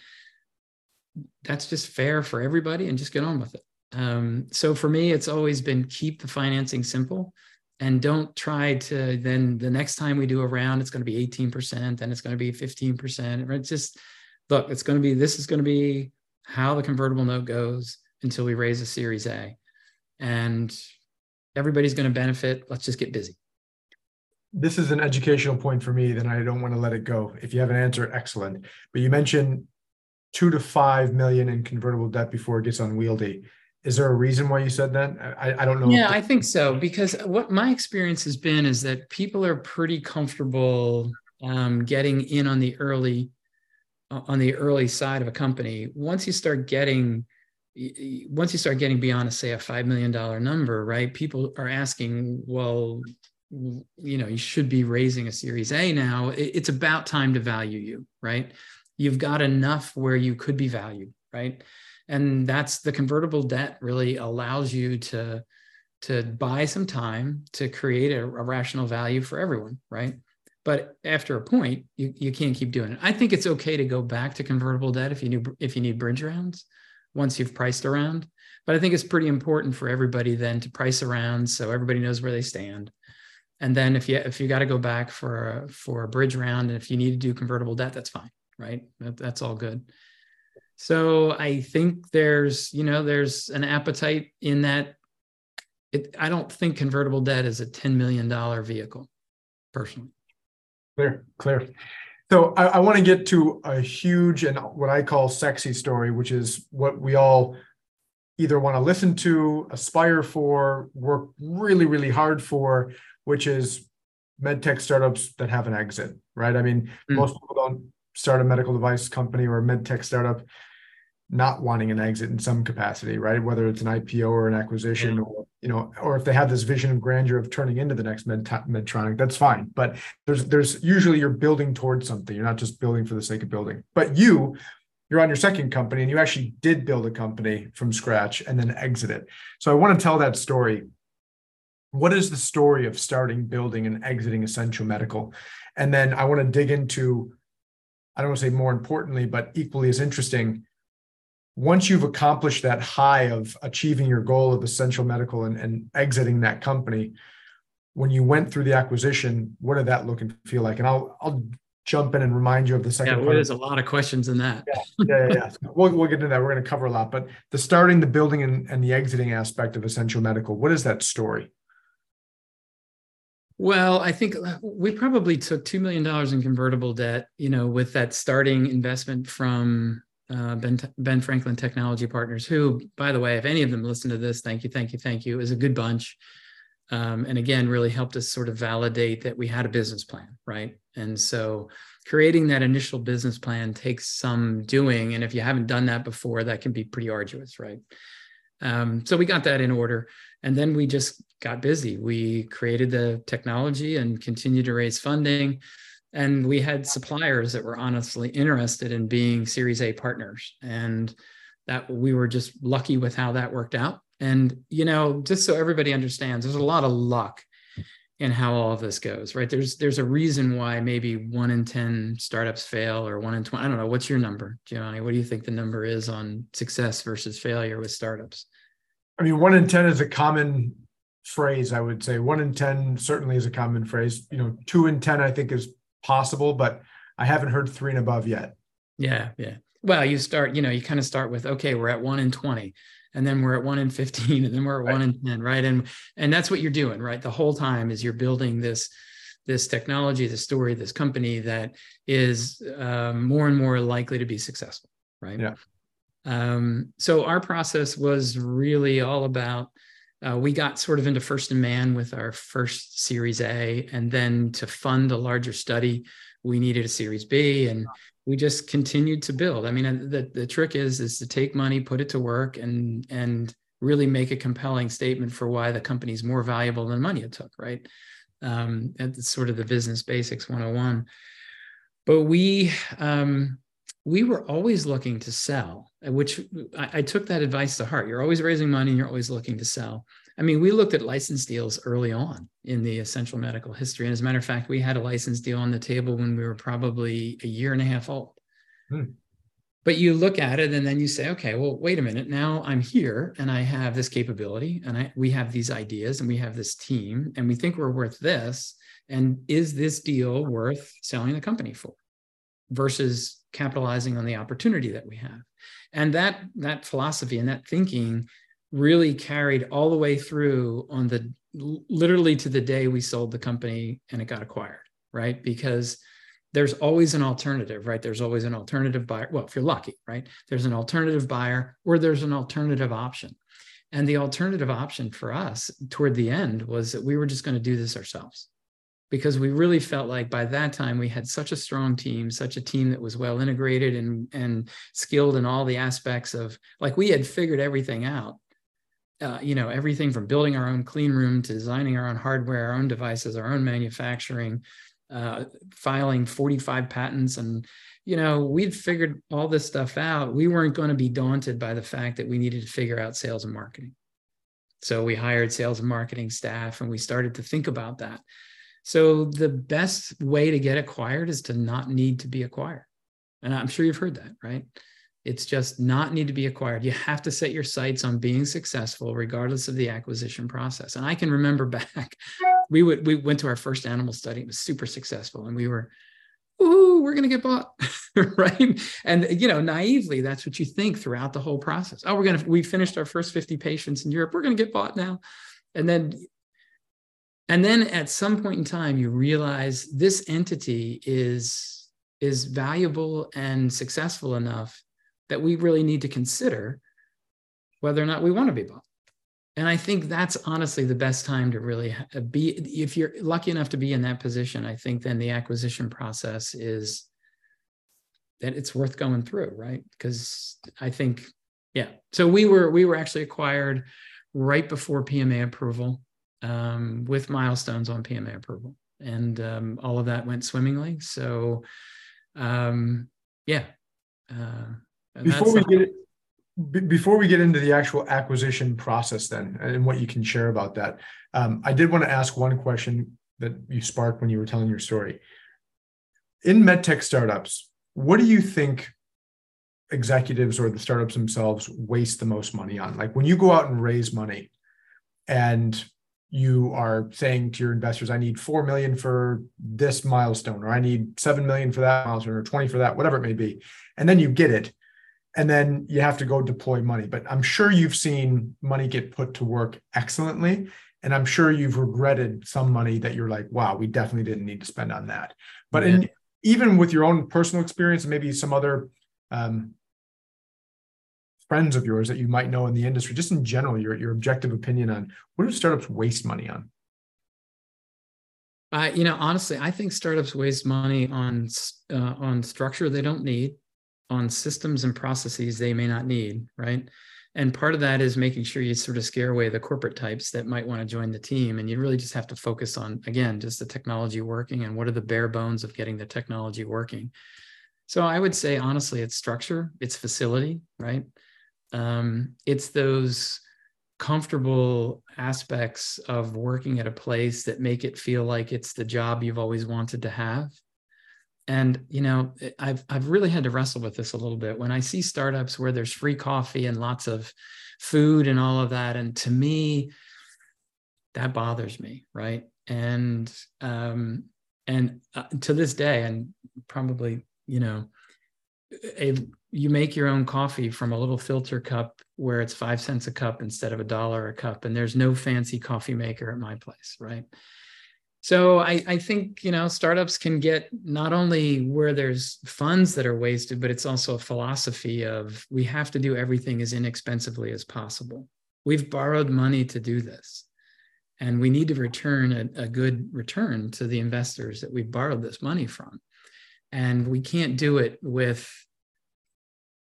That's just fair for everybody and just get on with it. Um, so for me, it's always been keep the financing simple and don't try to then the next time we do a round it's going to be 18% then it's going to be 15% right just look it's going to be this is going to be how the convertible note goes until we raise a series a and everybody's going to benefit let's just get busy this is an educational point for me then i don't want to let it go if you have an answer excellent but you mentioned two to five million in convertible debt before it gets unwieldy is there a reason why you said that? I, I don't know. Yeah, I think so. Because what my experience has been is that people are pretty comfortable um, getting in on the early uh, on the early side of a company. Once you start getting once you start getting beyond a say a five million dollar number, right? People are asking, well, you know, you should be raising a Series A now. It's about time to value you, right? You've got enough where you could be valued, right? and that's the convertible debt really allows you to to buy some time to create a, a, rational value for everyone right but after a point you, you can't keep doing it i think it's okay to go back to convertible debt if you need if you need bridge rounds once you've priced around but i think it's pretty important for everybody then to price around so everybody knows where they stand and then if you if you got to go back for a, for a bridge round and if you need to do convertible debt that's fine right that, that's all good so I think there's, you know, there's an appetite in that. It, I don't think convertible debt is a $10 million vehicle, personally. Clear, clear. So I, I want to get to a huge and what I call sexy story, which is what we all either want to listen to, aspire for, work really, really hard for, which is medtech startups that have an exit, right? I mean, mm. most people don't start a medical device company or a med tech startup not wanting an exit in some capacity, right? Whether it's an IPO or an acquisition, or you know, or if they have this vision of grandeur of turning into the next Med- Medtronic, that's fine. But there's there's usually you're building towards something. You're not just building for the sake of building. But you, you're on your second company, and you actually did build a company from scratch and then exit it. So I want to tell that story. What is the story of starting, building, and exiting Essential Medical? And then I want to dig into I don't want to say more importantly, but equally as interesting, once you've accomplished that high of achieving your goal of essential medical and, and exiting that company, when you went through the acquisition, what did that look and feel like? And I'll I'll jump in and remind you of the second. Yeah, there's a lot of questions in that. Yeah, yeah, yeah. yeah. we'll, we'll get into that. We're going to cover a lot, but the starting, the building, and, and the exiting aspect of essential medical. What is that story? Well, I think uh, we probably took $2 million in convertible debt, you know, with that starting investment from uh, ben, ben Franklin Technology Partners, who, by the way, if any of them listen to this, thank you, thank you, thank you, is a good bunch. Um, and again, really helped us sort of validate that we had a business plan, right? And so creating that initial business plan takes some doing. And if you haven't done that before, that can be pretty arduous, right? Um, so we got that in order. And then we just got busy. We created the technology and continued to raise funding. And we had suppliers that were honestly interested in being Series A partners. And that we were just lucky with how that worked out. And, you know, just so everybody understands, there's a lot of luck in how all of this goes, right? There's there's a reason why maybe one in 10 startups fail or one in 20. I don't know. What's your number, Giovanni? What do you think the number is on success versus failure with startups? I mean, one in 10 is a common phrase, I would say one in 10 certainly is a common phrase. You know, two in 10, I think is possible, but I haven't heard three and above yet. Yeah. Yeah. Well, you start, you know, you kind of start with, okay, we're at one in 20 and then we're at one in 15 and then we're at right. one in 10. Right. And, and that's what you're doing, right. The whole time is you're building this, this technology, this story, this company that is um, more and more likely to be successful. Right. Yeah. Um, so our process was really all about uh, we got sort of into first in man with our first Series A, and then to fund a larger study, we needed a Series B, and we just continued to build. I mean, the the trick is is to take money, put it to work, and and really make a compelling statement for why the company is more valuable than money it took. Right, um, that's sort of the business basics 101. But we um, we were always looking to sell, which I, I, took that advice to heart. You're always raising money, you're always looking to sell. I mean, we looked at license deals early on in the essential medical history. And as a matter of fact, we had a license deal on the table when we were probably a year and a half old. Hmm. But you look at it and then you say, okay, well, wait a minute. Now I'm here and I have this capability and I, we have these ideas and we have this team and we think we're worth this. And is this deal worth selling the company for versus capitalizing on the opportunity that we have? And that, that philosophy and that thinking really carried all the way through on the literally to the day we sold the company and it got acquired, right? Because there's always an alternative, right? There's always an alternative buyer. Well, if you're lucky, right? There's an alternative buyer or there's an alternative option. And the alternative option for us toward the end was that we were just going to do this ourselves because we really felt like by that time we had such a strong team, such a team that was well integrated and, and skilled in all the aspects of like we had figured everything out uh, you know everything from building our own clean room to designing our own hardware, our own devices, our own manufacturing, uh, filing 45 patents, and you know we'd figured all this stuff out. We weren't going to be daunted by the fact that we needed to figure out sales and marketing. So we hired sales and marketing staff, and we started to think about that. So the best way to get acquired is to not need to be acquired, and I'm sure you've heard that, right? It's just not need to be acquired. You have to set your sights on being successful, regardless of the acquisition process. And I can remember back, we would we went to our first animal study. It was super successful, and we were, ooh, we're gonna get bought, right? And you know, naively, that's what you think throughout the whole process. Oh, we're gonna we finished our first 50 patients in Europe. We're gonna get bought now, and then and then at some point in time, you realize this entity is is valuable and successful enough that we really need to consider whether or not we want to be bought. And I think that's honestly the best time to really uh, be. If you're lucky enough to be in that position, I think then the acquisition process is that it's worth going through, right? Because I think, yeah. So we were we were actually acquired right before PMA approval, um, with milestones on PMA approval, and um, all of that went swimmingly. So, um, yeah. Uh, before we get it, before we get into the actual acquisition process, then and what you can share about that, um, I did want to ask one question that you sparked when you were telling your story. In medtech startups, what do you think executives or the startups themselves waste the most money on? Like when you go out and raise money, and you are saying to your investors, I need 4 million for this milestone, or I need 7 million for that milestone, or 20 for that, whatever it may be. And then you get it and then you have to go deploy money. But I'm sure you've seen money get put to work excellently. And I'm sure you've regretted some money that you're like, wow, we definitely didn't need to spend on that. But yeah. in, even with your own personal experience and maybe some other um, friends of yours that you might know in the industry, just in general, your, your objective opinion on what do startups waste money on? Uh, you know, honestly, I think startups waste money on uh, on structure they don't need on systems and processes they may not need, right? And part of that is making sure you sort of scare away the corporate types that might want to join the team. And you really just have to focus on, again, just the technology working and what are the bare bones of getting the technology working. So I would say, honestly, it's structure, it's facility, right? Um, it's those comfortable aspects of working at a place that make it feel like it's the job you've always wanted to have and you know i've i've really had to wrestle with this a little bit when i see startups where there's free coffee and lots of food and all of that and to me that bothers me, right? And um, and uh, to this day, and probably you know, a, you make your own coffee from a little filter cup where it's five cents a cup instead of a dollar a cup, and there's no fancy coffee maker at my place, right? So I, I think you know startups can get not only where there's funds that are wasted, but it's also a philosophy of we have to do everything as inexpensively as possible. We've borrowed money to do this and we need to return a, a, good return to the investors that we borrowed this money from and we can't do it with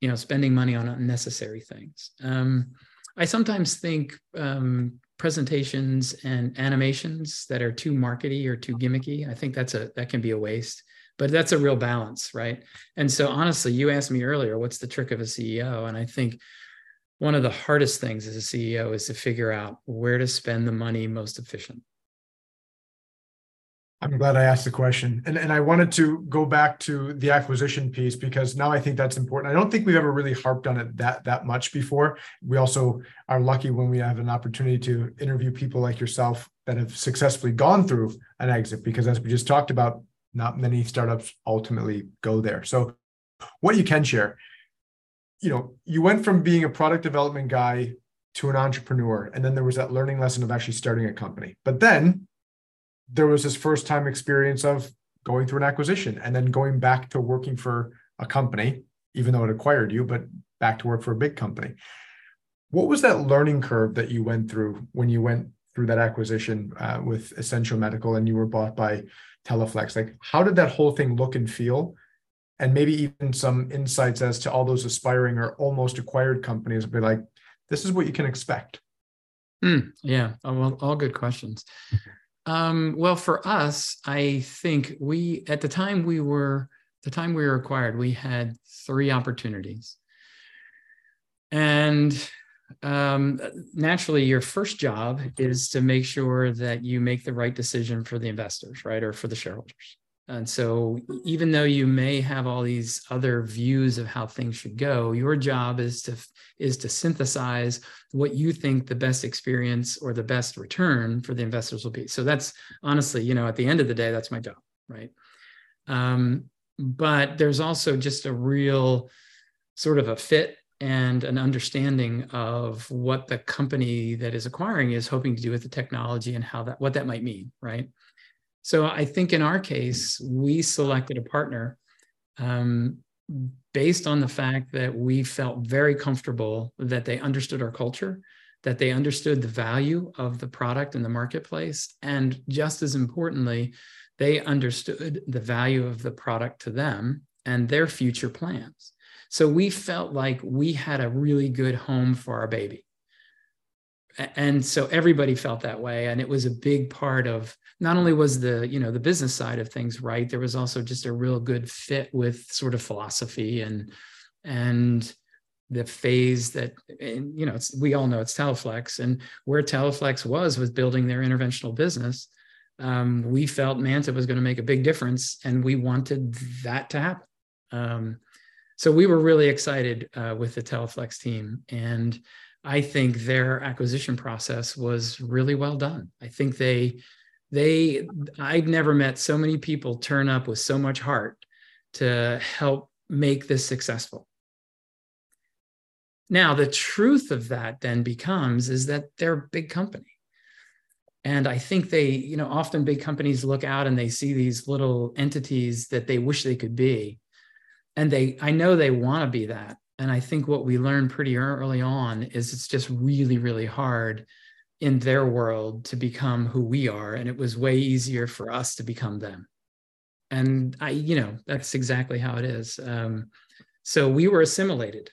you know spending money on unnecessary things. Um, i sometimes think um, presentations and animations that are too markety or too gimmicky i think that's a that can be a waste but that's a real balance right? And so honestly you asked me earlier what's the trick of a ceo and i think one of the hardest things as a CEO is to figure out where to spend the money most efficient. I'm glad I asked the question. And, and I wanted to go back to the acquisition piece because now I think that's important. I don't think we've ever really harped on it that that much before. We also are lucky when we have an opportunity to interview people like yourself that have successfully gone through an exit because as we just talked about, not many startups ultimately go there. So what you can share you know, you went from being a product development guy to an entrepreneur, and then there was that learning lesson of actually starting a company. But then there was this first time experience of going through an acquisition and then going back to working for a company, even though it acquired you, but back to work for a big company. What was that learning curve that you went through when you went through that acquisition uh, with Essential Medical and you were bought by Teleflex? Like, how did that whole thing look and feel? and maybe even some insights as to all those aspiring or almost acquired companies be like this is what you can expect mm, yeah oh, well all good questions um, well for us i think we at the time we were the time we were acquired we had three opportunities. And um, naturally your first job is to make sure that you make the right decision for the investors right or for the shareholders and so, even though you may have all these other views of how things should go, your job is to is to synthesize what you think the best experience or the best return for the investors will be. So that's honestly, you know, at the end of the day, that's my job, right? Um, but there's also just a real sort of a fit and an understanding of what the company that is acquiring is hoping to do with the technology and how that what that might mean, right? So I think in our case, we selected a partner um, based on the fact that we felt very comfortable that they understood our culture, that they understood the value of the product in the marketplace, and just as importantly, they understood the value of the product to them and their future plans. So we felt like we had a really good home for our baby and so everybody felt that way. And it was a big part of not only was the you know the business side of things right there was also just a real good fit with sort of philosophy and and the phase that and, you know we all know it's teleflex. And where teleflex was with building their interventional business. Um, we felt manta was going to make a big difference and we wanted that to happen. Um, so we were really excited uh, with the teleflex team. And I think their acquisition process was really well done. I think they they I've never met so many people turn up with so much heart to help make this successful. Now, the truth of that then becomes is that they're a big company. And I think they, you know, often big companies look out and they see these little entities that they wish they could be. And they, I know they want to be that. And I think what we learned pretty early on is it's just really, really hard in their world to become who we are. And it was way easier for us to become them. And I, you know, that's exactly how it is. Um, so we were assimilated.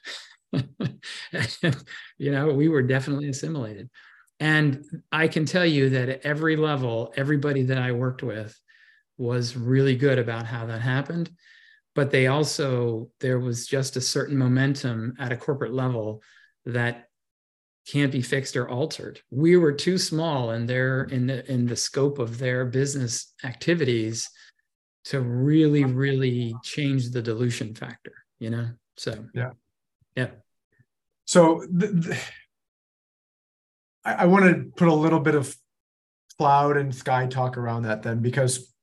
you know, we were definitely assimilated. And I can tell you that at every level, everybody that I worked with was really good about how that happened but they also there was just a certain momentum at a corporate level that can't be fixed or altered. We were too small in their in the in the scope of their business activities to really really change the dilution factor, you know? So Yeah. Yeah. So the, the, I, I want to put a little bit of cloud and sky talk around that then because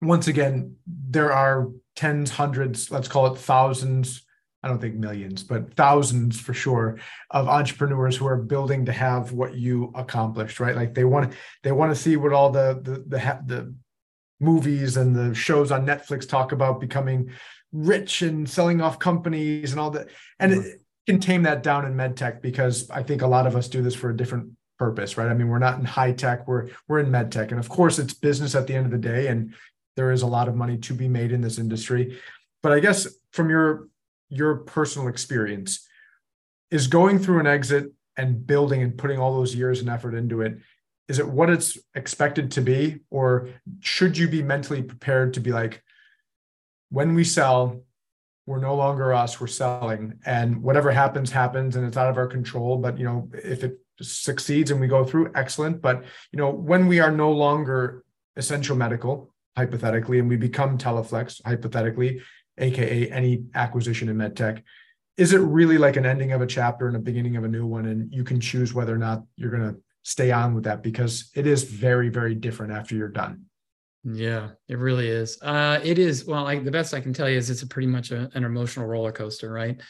once again there are tens hundreds let's call it thousands i don't think millions but thousands for sure of entrepreneurs who are building to have what you accomplished right like they want they want to see what all the the the, the movies and the shows on netflix talk about becoming rich and selling off companies and all that and mm-hmm. it, can tame that down in medtech because I think a lot of us do this for a different purpose, right? I mean, we're not in high tech, we're we're in med tech. And of course, it's business at the end of the day, and there is a lot of money to be made in this industry. But I guess from your your personal experience, is going through an exit and building and putting all those years and effort into it, is it what it's expected to be? Or should you be mentally prepared to be like, when we sell, we're no longer us, we're selling, and whatever happens, happens, and it's out of our control. But you know, if it succeeds and we go through, excellent. But you know, when we are no longer essential medical, hypothetically, and we become Teleflex, hypothetically, aka any acquisition in medtech, is it really like an ending of a chapter and a beginning of a new one? And you can choose whether or not you're going to stay on with that because it is very, very different after you're done. Yeah, it really is. Uh, it is. Well, I, the best I can tell you is it's a pretty much a, an emotional roller coaster, right?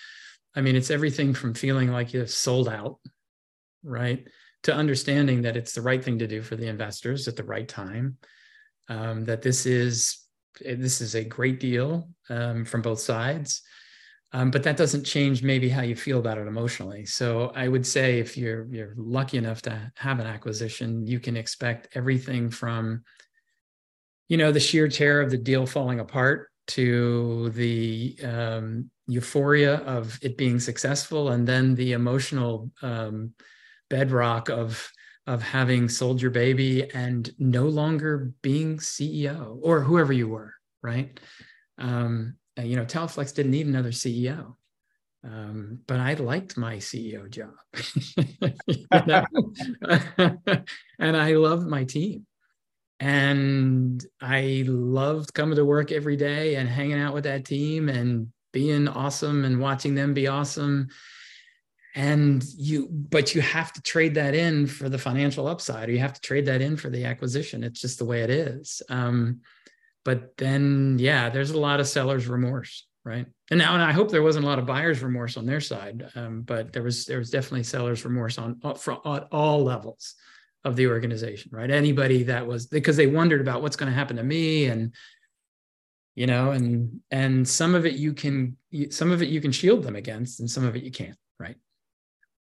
I mean, it's everything from feeling like you've sold out right? To understanding that it's the right thing to do for the investors at the right time, um, that this is this is a great deal um, from both sides, um, but that doesn't change maybe how you feel about it emotionally. So I would say if you're you're lucky enough to have an acquisition, you can expect everything from you know the sheer terror of the deal falling apart to the um, euphoria of it being successful and then the emotional um, bedrock of of having sold your baby and no longer being CEO or whoever you were, right? Um, you know, Teleflex didn't need another CEO, um, but I liked my CEO job, and I loved my team, and I loved coming to work every day and hanging out with that team and being awesome and watching them be awesome and you but you have to trade that in for the financial upside or you have to trade that in for the acquisition. It's just the way it is. Um, but then yeah there's a lot of seller's remorse right? And now and i hope there wasn't a lot of buyer's remorse on their side um, but there was there was definitely seller's remorse on uh, from at all levels of the organization right? Anybody that was because they wondered about what's going to happen to me and you know and and some of it you can some of it you can shield them against and some of it you can't right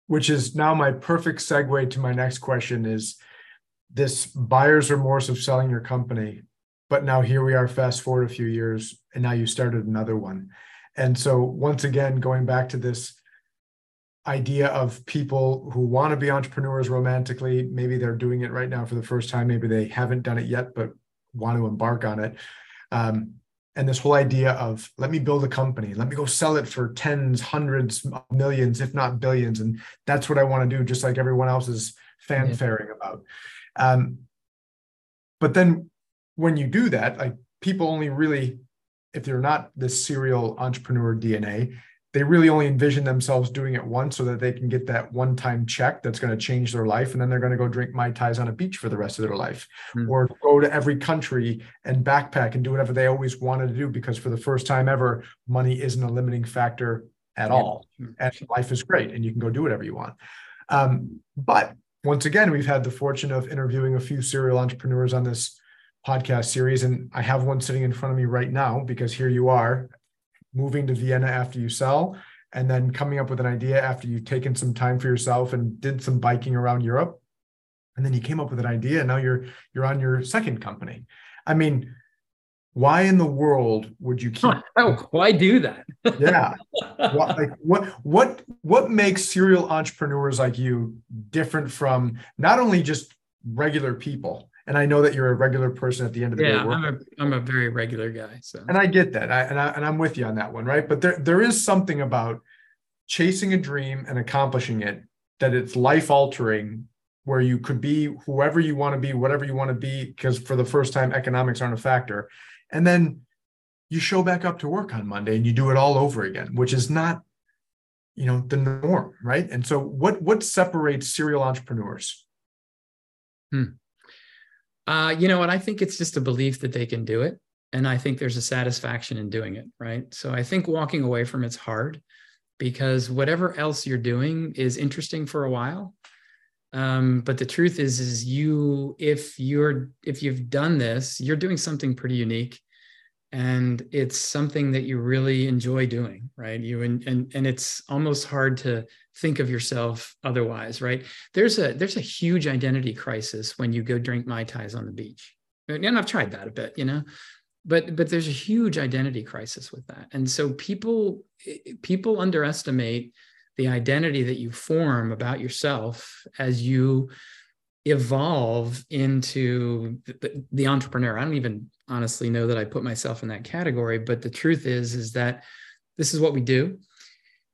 which is now my perfect segue to my next question is this buyer's remorse of selling your company but now here we are fast forward a few years and now you started another one. And so once again going back to this idea of people who want to be entrepreneurs romantically maybe they're doing it right now for the first time maybe they haven't done it yet but want to embark on it um, and this whole idea of let me build a company. Let me go sell it for tens hundreds millions if not billions. And that's what i want to do just like everyone else is fanfaring yeah. about. Um, but then when you do that like people only really if they're not this serial entrepreneur dna they really only envision themselves doing it once so that they can get that one time check that's going to change their life. And then they're going to go drink Mai Tais on a beach for the rest of their life mm. or go to every country and backpack and do whatever they always wanted to do because for the first time ever, money isn't a limiting factor at all. And life is great and you can go do whatever you want. Um, but once again, we've had the fortune of interviewing a few serial entrepreneurs on this podcast series. And I have one sitting in front of me right now because here you are moving to Vienna after you sell, and then coming up with an idea after you've taken some time for yourself and did some biking around Europe. And then you came up with an idea, and now you're you're on your second company. I mean, why in the world would you keep oh, why do that yeah what, like what what what makes serial entrepreneurs like you different from not only just regular people and I know that you're a regular person at the end of the yeah, day. Yeah, I'm a I'm a very regular guy. So and I get that, I, and I and I'm with you on that one, right? But there there is something about chasing a dream and accomplishing it that it's life altering, where you could be whoever you want to be, whatever you want to be, because for the first time economics aren't a factor, and then you show back up to work on Monday and you do it all over again, which is not you know the norm right and so what what separates serial entrepreneurs hmm. Uh, you know what? I think it's just a belief that they can do it. And I think there's a satisfaction in doing it. Right. So I think walking away from it's hard because whatever else you're doing is interesting for a while. Um, but the truth is, is you, if you're, if you've done this, you're doing something pretty unique and it's something that you really enjoy doing right? You and and, and it's almost hard to think of yourself otherwise right? There's a there's a huge identity crisis when you go drink mai tais on the beach. And i've tried that a bit you know? But but there's a huge identity crisis with that. And so people people underestimate the identity that you form about yourself as you evolve into the, the, entrepreneur. I don't even honestly know that i put myself in that category but the truth is is that this is what we do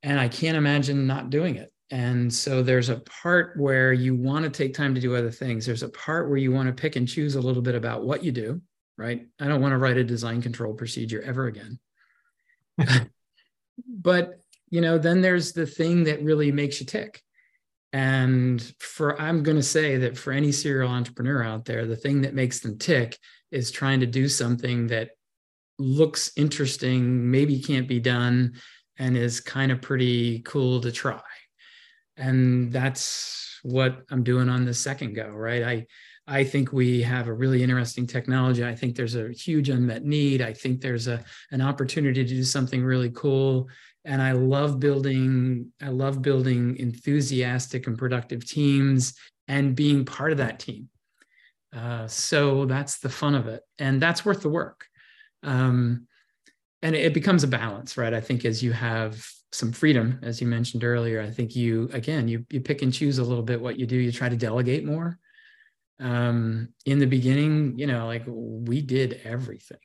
and i can't imagine not doing it. And so there's a part where you want to take time to do other things. There's a part where you want to pick and choose a little bit about what you do right? I don't want to write a design control procedure ever again. But you know then there's the thing that really makes you tick. And for I'm going to say that for any serial entrepreneur out there, the thing that makes them tick is trying to do something that looks interesting, maybe can't be done, and is kind of pretty cool to try. And that's what I'm doing on the second go, right? I I think we have a really interesting technology. I think there's a huge unmet need. I think there's a an opportunity to do something really cool and i love building i love building enthusiastic and productive teams and being part of that team uh, so that's the fun of it. And that's worth the work. Um, and it becomes a balance right? I think as you have some freedom as you mentioned earlier i think you again you you pick and choose a little bit what you do. You try to delegate more. Um, in the beginning you know like we did everything.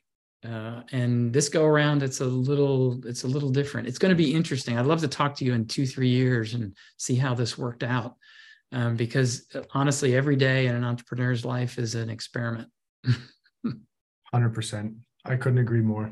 Uh, and this go around it's a little it's a little different. It's going to be interesting. I'd love to talk to you in two three years and see how this worked out um, because uh, honestly every day in an entrepreneur's life is an experiment 100% i couldn't agree more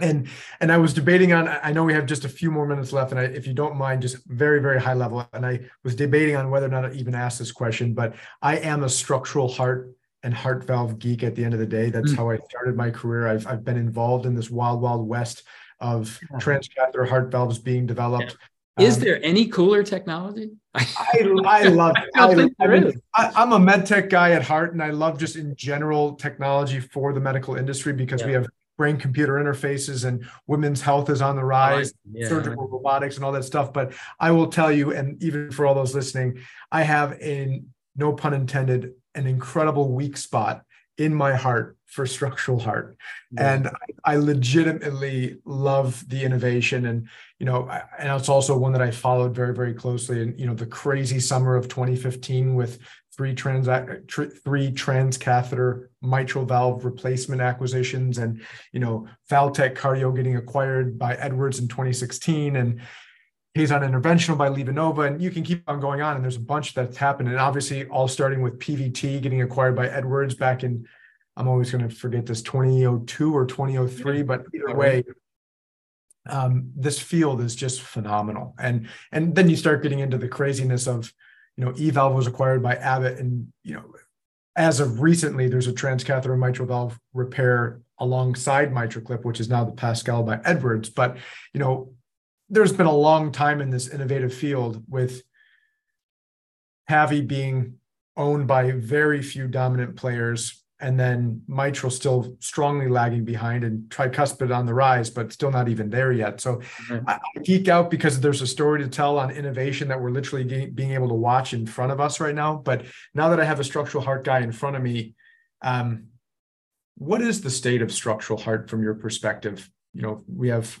and and i was debating on i know we have just a few more minutes left and I, if you don't mind just very very high level and i was debating on whether or not i even ask this question but i am a structural heart and heart valve geek at the end of the day. That's mm. how I started my career. I've, I've been involved in this wild, wild west of transcatheter heart valves being developed. Yeah. Is um, there any cooler technology? I, I love it. I, I mean, am a med tech guy at heart, and I love just in general technology for the medical industry because yeah. we have brain computer interfaces and women's health is on the rise, yeah. surgical robotics and all that stuff. But I will tell you, and even for all those listening, I have a no pun intended, an incredible weak spot in my heart for structural heart yeah. and I, I, legitimately love the innovation and you know and it's also one that i followed very very closely and you know the crazy summer of 2015 with three trans three transcatheter mitral valve replacement acquisitions and you know valtech cardio getting acquired by edwards in 2016 and Caisson Interventional by LivaNova, and you can keep on going on. And there's a bunch that's happened. And obviously, all starting with PVT getting acquired by Edwards back in, I'm always going to forget this 2002 or 2003, but either way, um, this field is just phenomenal. And and then you start getting into the craziness of, you know, eValve was acquired by Abbott, and you know, as of recently, there's a transcatheter mitral valve repair alongside MitraClip, which is now the Pascal by Edwards. But you know, there's been a long time in this innovative field with TAVI being owned by very few dominant players and then mitral still strongly lagging behind and tricuspid on the rise but still not even there yet so mm-hmm. I, I, geek out because there's a story to tell on innovation that we're literally ge- being able to watch in front of us right now but now that i have a structural heart guy in front of me um, what is the state of structural heart from your perspective you know we have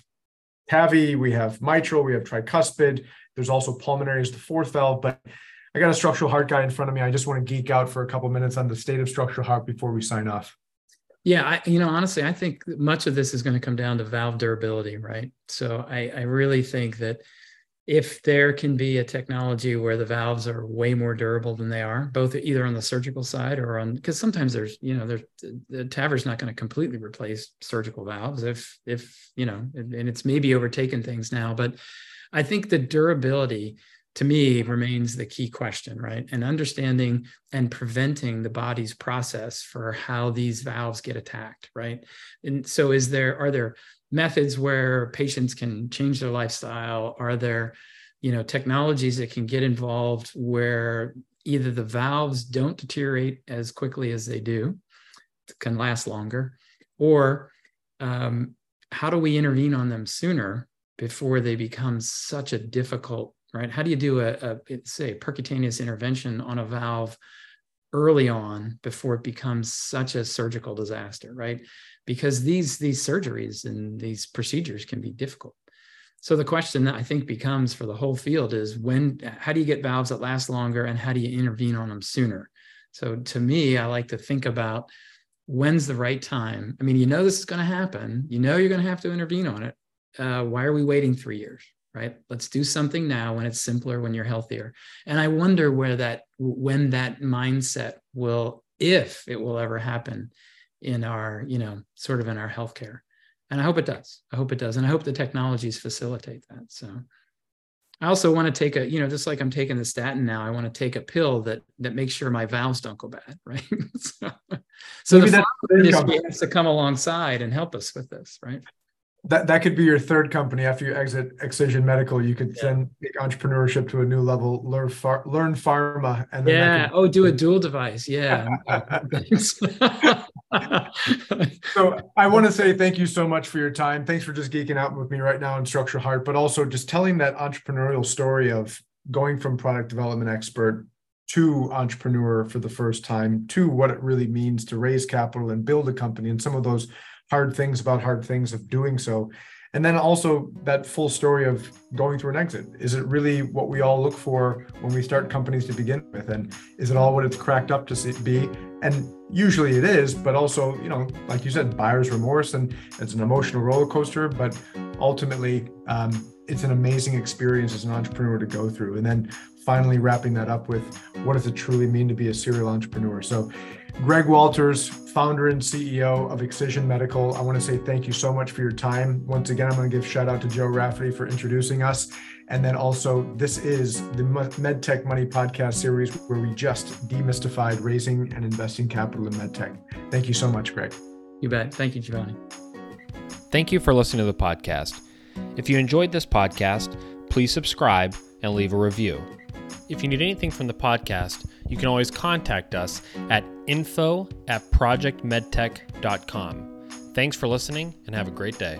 TAVI, we have mitral, we have tricuspid. There's also pulmonary as the fourth valve, but I got a structural heart guy in front of me. I just want to geek out for a couple minutes on the state of structural heart before we sign off. Yeah, I, you know, honestly, I think much of this is going to come down to valve durability, right? So I, I really think that if there can be a technology where the valves are way more durable than they are, both either on the surgical side or on because sometimes there's you know there's the TAVR's not going to completely replace surgical valves if if you know and, and it's maybe overtaken things now, but I think the durability to me remains the key question, right? And understanding and preventing the body's process for how these valves get attacked, right? And so is there are there methods where patients can change their lifestyle? Are there, you know, technologies that can get involved where either the valves don't deteriorate as quickly as they do, can last longer, or um, how do we intervene on them sooner before they become such a difficult right? How do you do a, a say percutaneous intervention on a valve early on before it becomes such a surgical disaster, right? Because these these surgeries and these procedures can be difficult. So the question that I think becomes for the whole field is when how do you get valves that last longer and how do you intervene on them sooner? So to me, I like to think about when's the right time. I mean, you know this is going to happen. You know you're going to have to intervene on it. Uh, why are we waiting three years? Right? Let's do something now when it's simpler, when you're healthier. And I wonder where that, when that mindset will, if it will ever happen in our, you know, sort of in our healthcare. And I hope it does. I hope it does. And I hope the technologies facilitate that. So I also want to take a, you know, just like I'm taking the statin now, I want to take a pill that that makes sure my valves don't go bad, right? so, so the industry has to come alongside and help us with this, right? That that could be your third company after you exit Excision Medical. You could yeah. then take entrepreneurship to a new level, learn far, learn pharma, and then yeah, could... oh, do a dual device. Yeah. so I want to say thank you so much for your time. Thanks for just geeking out with me right now in Structure Heart, but also just telling that entrepreneurial story of going from product development expert to entrepreneur for the first time to what it really means to raise capital and build a company and some of those hard things about hard things of doing so. And then also that full story of going through an exit. Is it really what we all look for when we start companies to begin with? And is it all what it's cracked up to be? And usually it is but also you know like you said buyer's remorse and it's an emotional roller coaster but ultimately um, it's an amazing experience as an entrepreneur to go through. And then finally wrapping that up with what does it truly mean to be a serial entrepreneur? So Greg Walters, founder and CEO of Excision Medical. I want to say thank you so much for your time. Once again, I'm going to give shout out to Joe Rafferty for introducing us. And then also, this is the MedTech Money podcast series where we just demystified raising and investing capital in MedTech. Thank you so much, Greg. You bet. Thank you, Giovanni. Thank you for listening to the podcast. If you enjoyed this podcast, please subscribe and leave a review. If you need anything from the podcast, you can always contact us at info at projectmedtech.com. Thanks for listening and have a great day.